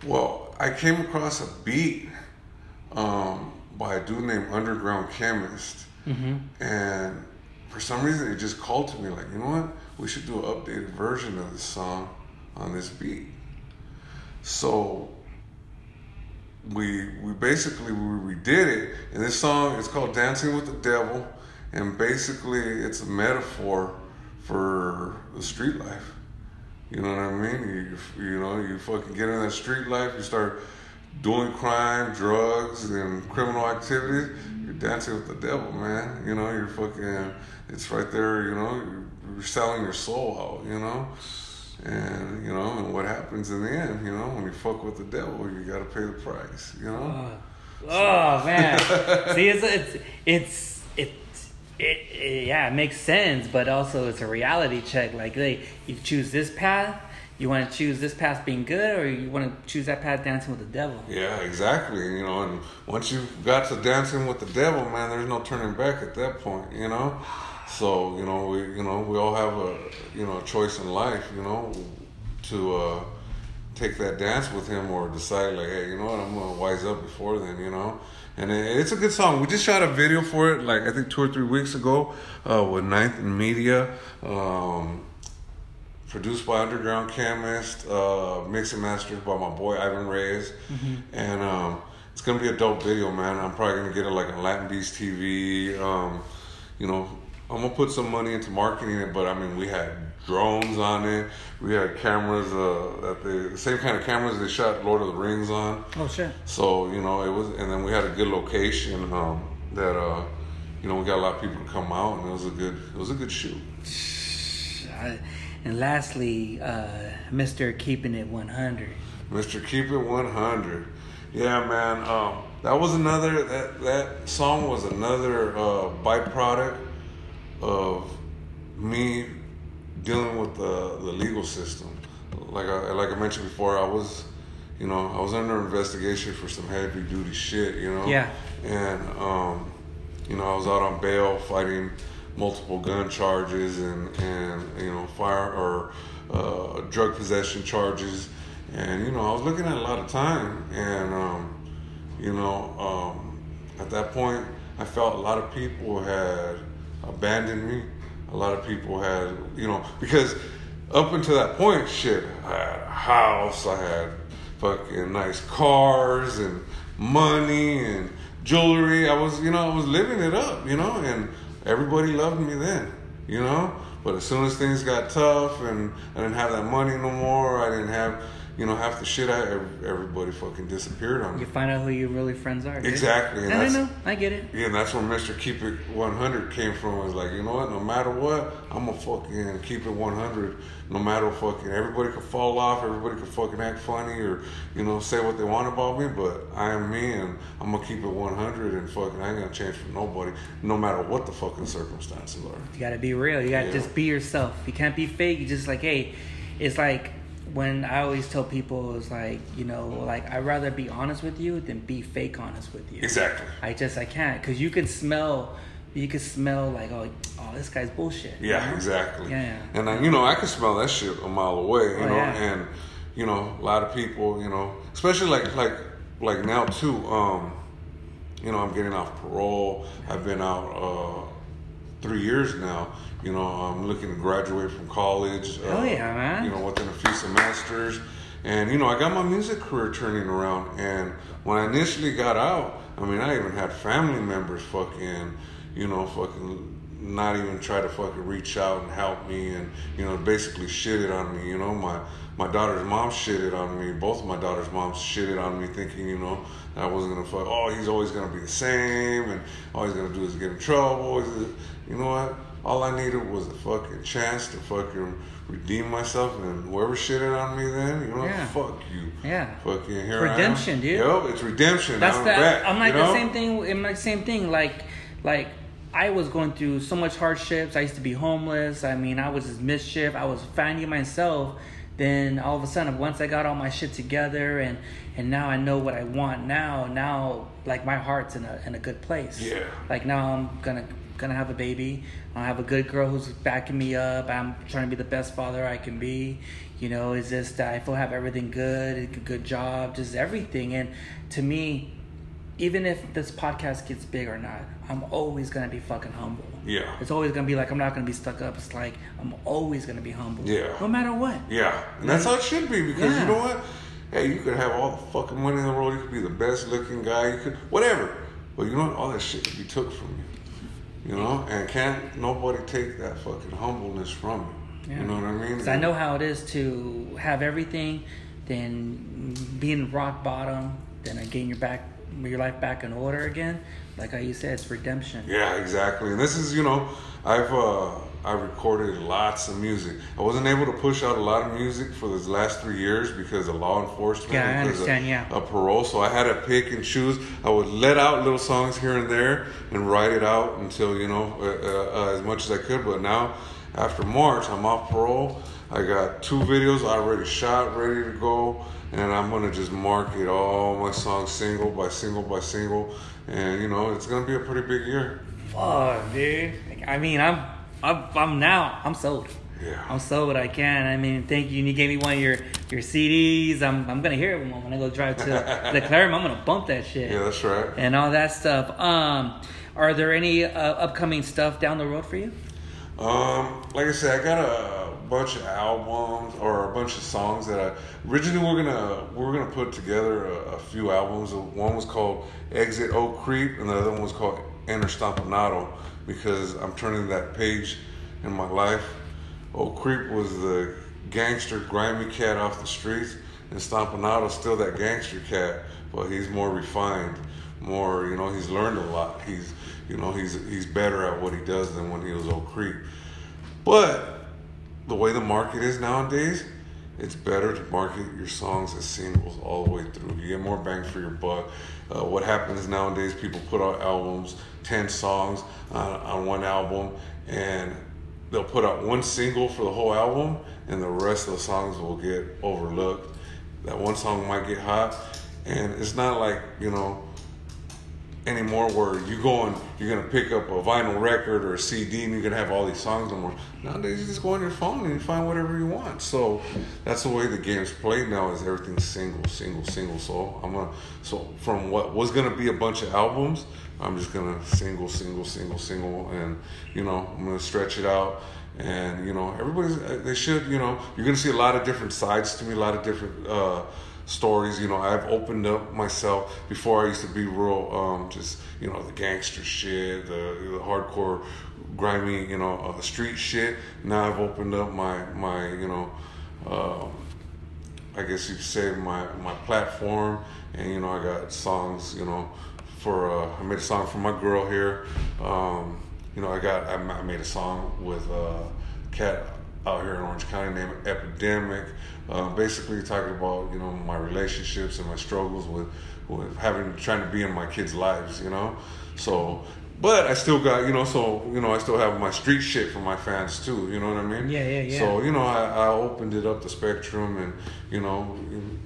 Well, I came across a beat um, by a dude named Underground Chemist, and for some reason it just called to me like, you know what? We should do an updated version of this song on this beat. So we we basically we redid it, and this song is called "Dancing with the Devil," and basically it's a metaphor for the street life. You know what I mean? You you know you fucking get in that street life, you start doing crime, drugs, and criminal activities. You're dancing with the devil, man. You know you're fucking. It's right there. You know you're, selling your soul out. You know. And you know, and what happens in the end, you know, when you fuck with the devil, you gotta pay the price, you know. Uh, oh man, see, it's it's it's it's it, it, yeah, it makes sense, but also it's a reality check. Like, hey, you choose this path, you want to choose this path being good, or you want to choose that path dancing with the devil. Yeah, exactly. You know, and once you've got to dancing with the devil, man, there's no turning back at that point. You know, so you know we you know we all have a you know a choice in life. You know, to uh, take that dance with him or decide like, hey, you know what, I'm gonna wise up before then. You know. And it- it's a good song. We just shot a video for it, like I think two or three weeks ago, uh, with Ninth and Media. Um, produced by Underground Chemist, uh, mixed and mastered by my boy Ivan Reyes, and um, it's gonna be a dope video, man. I'm probably gonna get it like on Latin Beast TV. Um, you know, I'm gonna put some money into marketing it, but I mean, we had drones on it. We had cameras, uh, that they, the same kind of cameras they shot Lord of the Rings on. Oh shit! So you know, it was, and then we had a good location um, that uh, you know we got a lot of people to come out, and it was a good, it was a good shoot. I- And lastly, uh, Mister Keeping It One Hundred. Mr. Keep It 100. Yeah, man. Um, that was another, that, that song was another uh, byproduct of me dealing with the, the legal system. Like I, like I mentioned before, I was, you know, I was under investigation for some heavy duty shit, you know? Yeah. And, um, you know, I was out on bail fighting multiple gun charges and, and you know, fire or uh, drug possession charges. And, you know, I was looking at a lot of time. And, um, you know, um, at that point, I felt a lot of people had abandoned me. A lot of people had, you know, because up until that point, shit, I had a house, I had fucking nice cars and money and jewelry. I was, you know, I was living it up, you know, and everybody loved me then, you know. But as soon as things got tough and I didn't have that money no more, I didn't have, you know, half the shit I, everybody fucking disappeared on me. You find out who your really friends are. dude. Exactly, and And I know. I get it. Yeah, and that's where Mr. Keep It 100 came from. I was like, you know what? No matter what, I'm gonna fucking keep it 100. No matter fucking, everybody could fall off, everybody could fucking act funny or, you know, say what they want about me, but I am me and I'm gonna keep it 100 and fucking, I ain't gonna change for nobody, no matter what the fucking circumstances are. You gotta be real. You gotta Yeah. just be yourself. You can't be fake. You just like, hey, it's like when I always tell people, it's like, you know, like I'd rather be honest with you than be fake honest with you. Exactly. I just I can't because you can smell, you can smell like oh oh this guy's bullshit. Yeah, know? exactly. Yeah, yeah. And I, you know, I can smell that shit a mile away. You Oh, know, yeah. and you know, a lot of people, you know, especially like like like now too. Um, you know, I'm getting off parole. I've been out uh, three years now. You know, I'm looking to graduate from college. Oh uh, yeah, man. You know, within a few semesters. And you know, I got my music career turning around. And when I initially got out, I mean, I even had family members fucking, you know, fucking not even try to fucking reach out and help me and you know basically shitted on me you know my my daughter's mom shitted on me both of my daughter's moms shitted on me thinking you know I wasn't gonna fuck oh he's always gonna be the same and all he's gonna do is get in trouble you know what all I needed was a fucking chance to fucking redeem myself and whoever shitted on me then you know Yeah. fuck you Yeah. fucking here Redemption, I am. dude. Yep, it's redemption That's I'm the. back, I'm like you know? the same thing. I'm like same thing. Like, like I was going through so much hardships. I used to be homeless. I mean, I was just mischief. I was finding myself. Then all of a sudden, once I got all my shit together, and and now I know what I want. Now, now, like my heart's in a in a good place. Yeah. Like now, I'm gonna gonna have a baby. I have a good girl who's backing me up. I'm trying to be the best father I can be. You know, it's just I feel have everything good, a good job, just everything. And to me, even if this podcast gets big or not, I'm always gonna be fucking humble. Yeah. It's always gonna be like I'm not gonna be stuck up. It's like I'm always gonna be humble. Yeah. No matter what. Yeah, and that's how it should be because Yeah. you know what? Hey, you could have all the fucking money in the world. You could be the best looking guy. You could whatever, but you know what? All that shit could be took from you. You know, and can't nobody take that fucking humbleness from you. Yeah. You know what I mean? Because I know how it is to have everything, then being rock bottom, then getting your back, your life back in order again. Like how you said, it's redemption. Yeah, exactly. And this is, you know, I've uh I recorded lots of music. I wasn't able to push out a lot of music for these last three years because of law enforcement. Yeah, I because of- yeah. Of parole, so I had to pick and choose. I would let out little songs here and there and write it out until you know uh, uh, uh, as much as I could. But now, after March, I'm off parole. I got two videos already shot, ready to go, and I'm gonna just market all my songs single by single by single, and you know it's gonna be a pretty big year. Fuck, dude. I mean, I'm, I'm, I'm now, I'm sold. Yeah. I'm sold. I can. I mean, thank you. And you gave me one of your your CDs. I'm, I'm gonna hear it when, when I go drive to the Clarum. I'm gonna bump that shit. Yeah, that's right. and all that stuff. Um, are there any uh, upcoming stuff down the road for you? Um, like I said, I got a bunch of albums or a bunch of songs that I originally we're gonna we we're gonna put together a, a few albums. One was called Exit O-Creep, and the other one was called Enter Stompanato because I'm turning that page in my life. O-Creep was the gangster, grimy cat off the streets, and Stompanato's still that gangster cat, but he's more refined, more you know. He's learned a lot. He's you know he's he's better at what he does than when he was O-Creep. But the way the market is nowadays, it's better to market your songs as singles all the way through. You get more bang for your buck. Uh, what happens nowadays, people put out albums, 10 songs on, on one album, and they'll put out one single for the whole album, and the rest of the songs will get overlooked. That one song might get hot, and it's not like, you know, anymore where you go and you're gonna pick up a vinyl record or a CD and you're gonna have all these songs no more. Nowadays you just go on your phone and you find whatever you want. So that's the way the game's played now is everything's single, single, single. So I'm gonna so from what was gonna be a bunch of albums, I'm just gonna single, single, single, single, and you know I'm gonna stretch it out. And you know everybody's they should you know you're gonna see a lot of different sides to me, a lot of different. uh stories. You know, I've opened up myself. Before I used to be real, um, just you know, the gangster shit, the, the hardcore, grimy, you know, uh, street shit. Now I've opened up my my you know, um, I guess you could say my my platform, and you know, I got songs. You know, for uh, I made a song for my girl here. Um, you know, I got I made a song with uh, Cat out here in Orange County named Epidemic. Uh, basically talking about you know my relationships and my struggles with with having trying to be in my kids' lives. You know, so. But I still got, you know, so, you know, I still have my street shit for my fans too, you know what I mean? Yeah, yeah, yeah. So, you know, I, I opened it up the spectrum and, you know,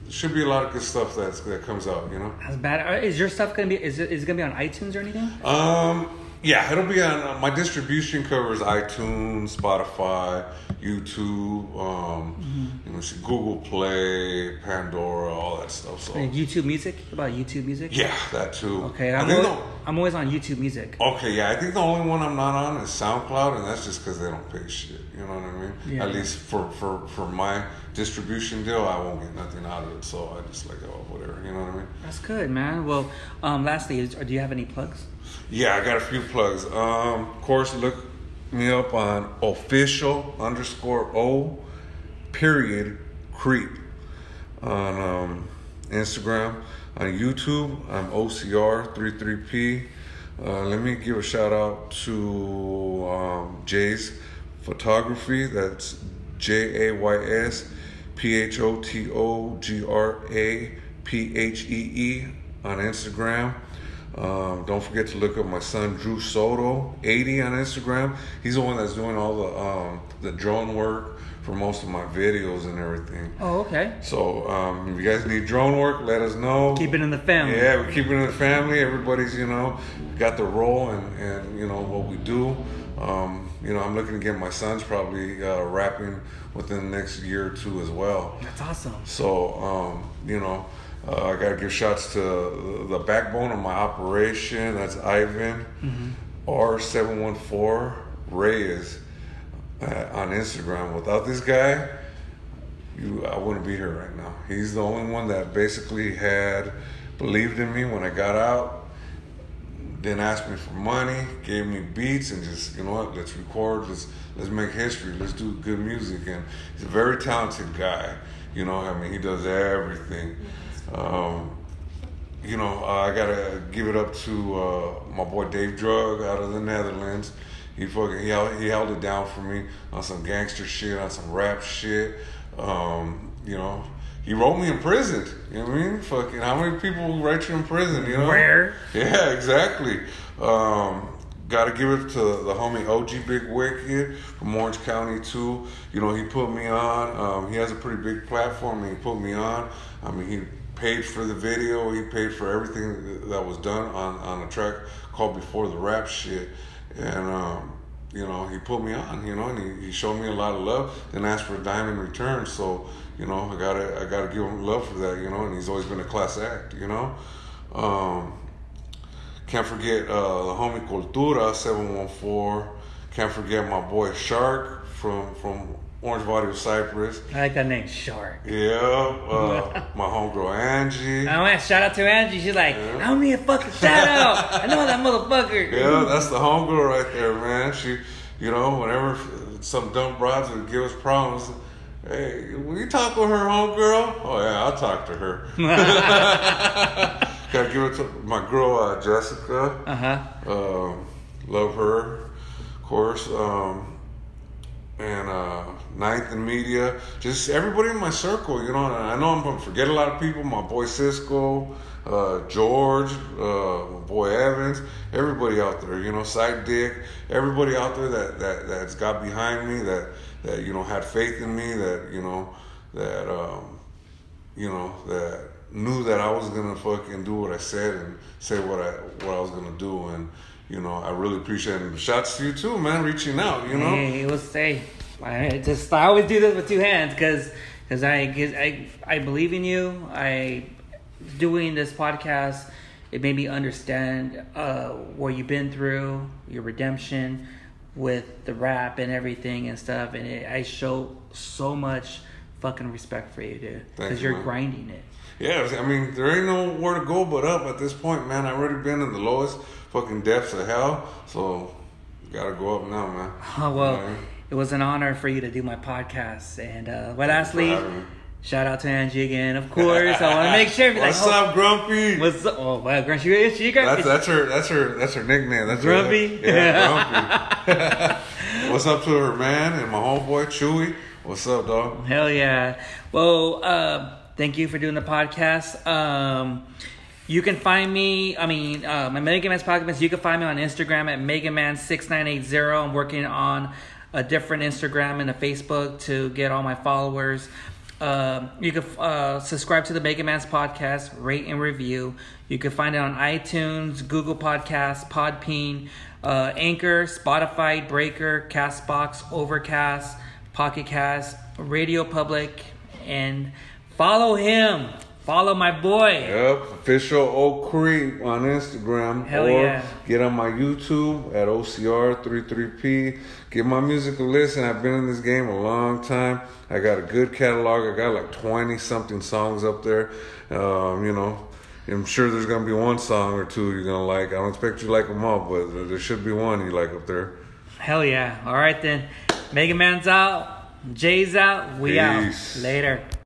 should be a lot of good stuff that's, that comes out, you know? That's bad. Uh, Is your stuff gonna be? Is it, is it gonna be on iTunes or anything? Um, yeah, it'll be on uh, my distribution covers iTunes, Spotify, YouTube, um, Mm-hmm. you know, Google Play, Pandora, all that stuff. So Uh, YouTube Music? About YouTube Music? yeah, that too. Okay, I'm gonna, the- I'm always on YouTube Music. Okay, yeah, I think the only one I'm not on is SoundCloud, and that's just because they don't pay shit. You know what I mean? Yeah. At least for, for, for my distribution deal, I won't get nothing out of it. So I just like, oh, whatever. You know what I mean? That's good, man. Well, um, lastly, is, do you have any plugs? Yeah, I got a few plugs. Um, of course, look me up on official underscore O period creep on um, Instagram. On YouTube, I'm OCR33P. Uh, let me give a shout out to um, Jay's Photography. That's J A Y S P H O T O G R A P H E E on Instagram. Um, don't forget to look up my son Drew Soto, 80 on Instagram. He's the one that's doing all the um, the drone work for most of my videos and everything. Oh, okay. So um, if you guys need drone work, let us know. Keep it in the family. Yeah, we keep it in the family. Everybody's you know got the role and and you know what we do. Um, you know, I'm looking to get my sons probably uh, rapping within the next year or two as well. That's awesome. So, um, you know, uh, I got to give shots to the, backbone of my operation. That's Ivan R714 Reyes uh, on Instagram. Without this guy, you, I wouldn't be here right now. He's the only one that basically had believed in me when I got out. Didn't ask me for money, gave me beats, and just you know what? Let's record. Let's let's make history. Let's do good music. And he's a very talented guy. You know, I mean, he does everything. Um, you know, uh, I gotta give it up to uh, my boy Dave Drug out of the Netherlands. He fucking he held, he held it down for me on some gangster shit, on some rap shit. Um, you know, he wrote me in prison. You know what I mean? Fucking how many people write you in prison? You know? Rare. Yeah, exactly. Um, Got to give it to the homie OG Big Wicked from Orange County too. You know, he put me on. Um, he has a pretty big platform, and he put me on. I mean, he paid for the video. He paid for everything that was done on on a track called Before the Rap Shit, and um, you know, he put me on. You know, and he, he showed me a lot of love. Then asked for a dime in return. So you know, I gotta I gotta give him love for that. You know, and he's always been a class act. You know. Um, can't forget uh, the homie Cultura 714. Can't forget my boy Shark from from Orange Valley of Cypress. I like that name, Shark. Yeah, uh, my homegirl Angie. I want to shout out to Angie. She's like, I don't need a fucking shout out. I know that motherfucker. Yeah, that's the homegirl right there, man. She, you know, whenever some dumb broads would give us problems, hey, will you talk with her homegirl? Oh yeah, I'll talk to her. Gotta give it to my girl uh, Jessica. Uh huh. Um, love her, of course. Um, and uh, Ninth and Media, just everybody in my circle, you know. I know I'm gonna forget a lot of people. My boy Cisco, uh, George, uh, my boy Evans, everybody out there, you know, Side Dick, everybody out there that that that's got behind me, that that you know had faith in me, that you know that um, you know that knew that I was gonna fucking do what I said and say what I what I was gonna do and you know I really appreciate it. Shots to you too, man, reaching out. You know, Hey, it was hey, I just I always do this with two hands because because I, 'cause I I believe in you. I doing this podcast. It made me understand uh, what you've been through, your redemption with the rap and everything and stuff. And it, I show so much fucking respect for you, dude, because you, you're man. grinding it. yeah. I mean, there ain't nowhere to go but up at this point, man. I've already been in the lowest fucking depths of hell, so gotta go up now, man. Oh well, it was an honor for you to do my podcast. And uh, well, lastly. Shout out to Angie again, of course. I want to make sure. be like, What's oh, up, Grumpy? What's up? Oh wow, Grumpy, she, she got That's that's her that's her that's her nickname. That's her- Grumpy? yeah, Grumpy. What's up to her man and my homeboy Chewy? What's up, dog? Hell yeah. Well, uh, thank you for doing the podcast. Um, you can find me, I mean, uh, my Mega Man's podcast, you can find me on Instagram at MegaMan6980. I'm working on a different Instagram and a Facebook to get all my followers. Um, you can uh, subscribe to the Mega Man's podcast, rate and review. You can find it on iTunes, Google Podcasts, Podbean, uh, Anchor, Spotify, Breaker, Castbox, Overcast, Pocket Cast, Radio Public, and follow him. Follow my boy. Yep, official O-Creep on Instagram. Hell or yeah. get on my YouTube at OCR33P. Give my music a listen. I've been in this game a long time. I got a good catalog. I got like 20 something songs up there. Um, you know, I'm sure there's going to be one song or two you're going to like. I don't expect you to like them all, but there should be one you like up there. Hell yeah. All right then. Mega Man's out. Jay's out. We Peace. out. Later.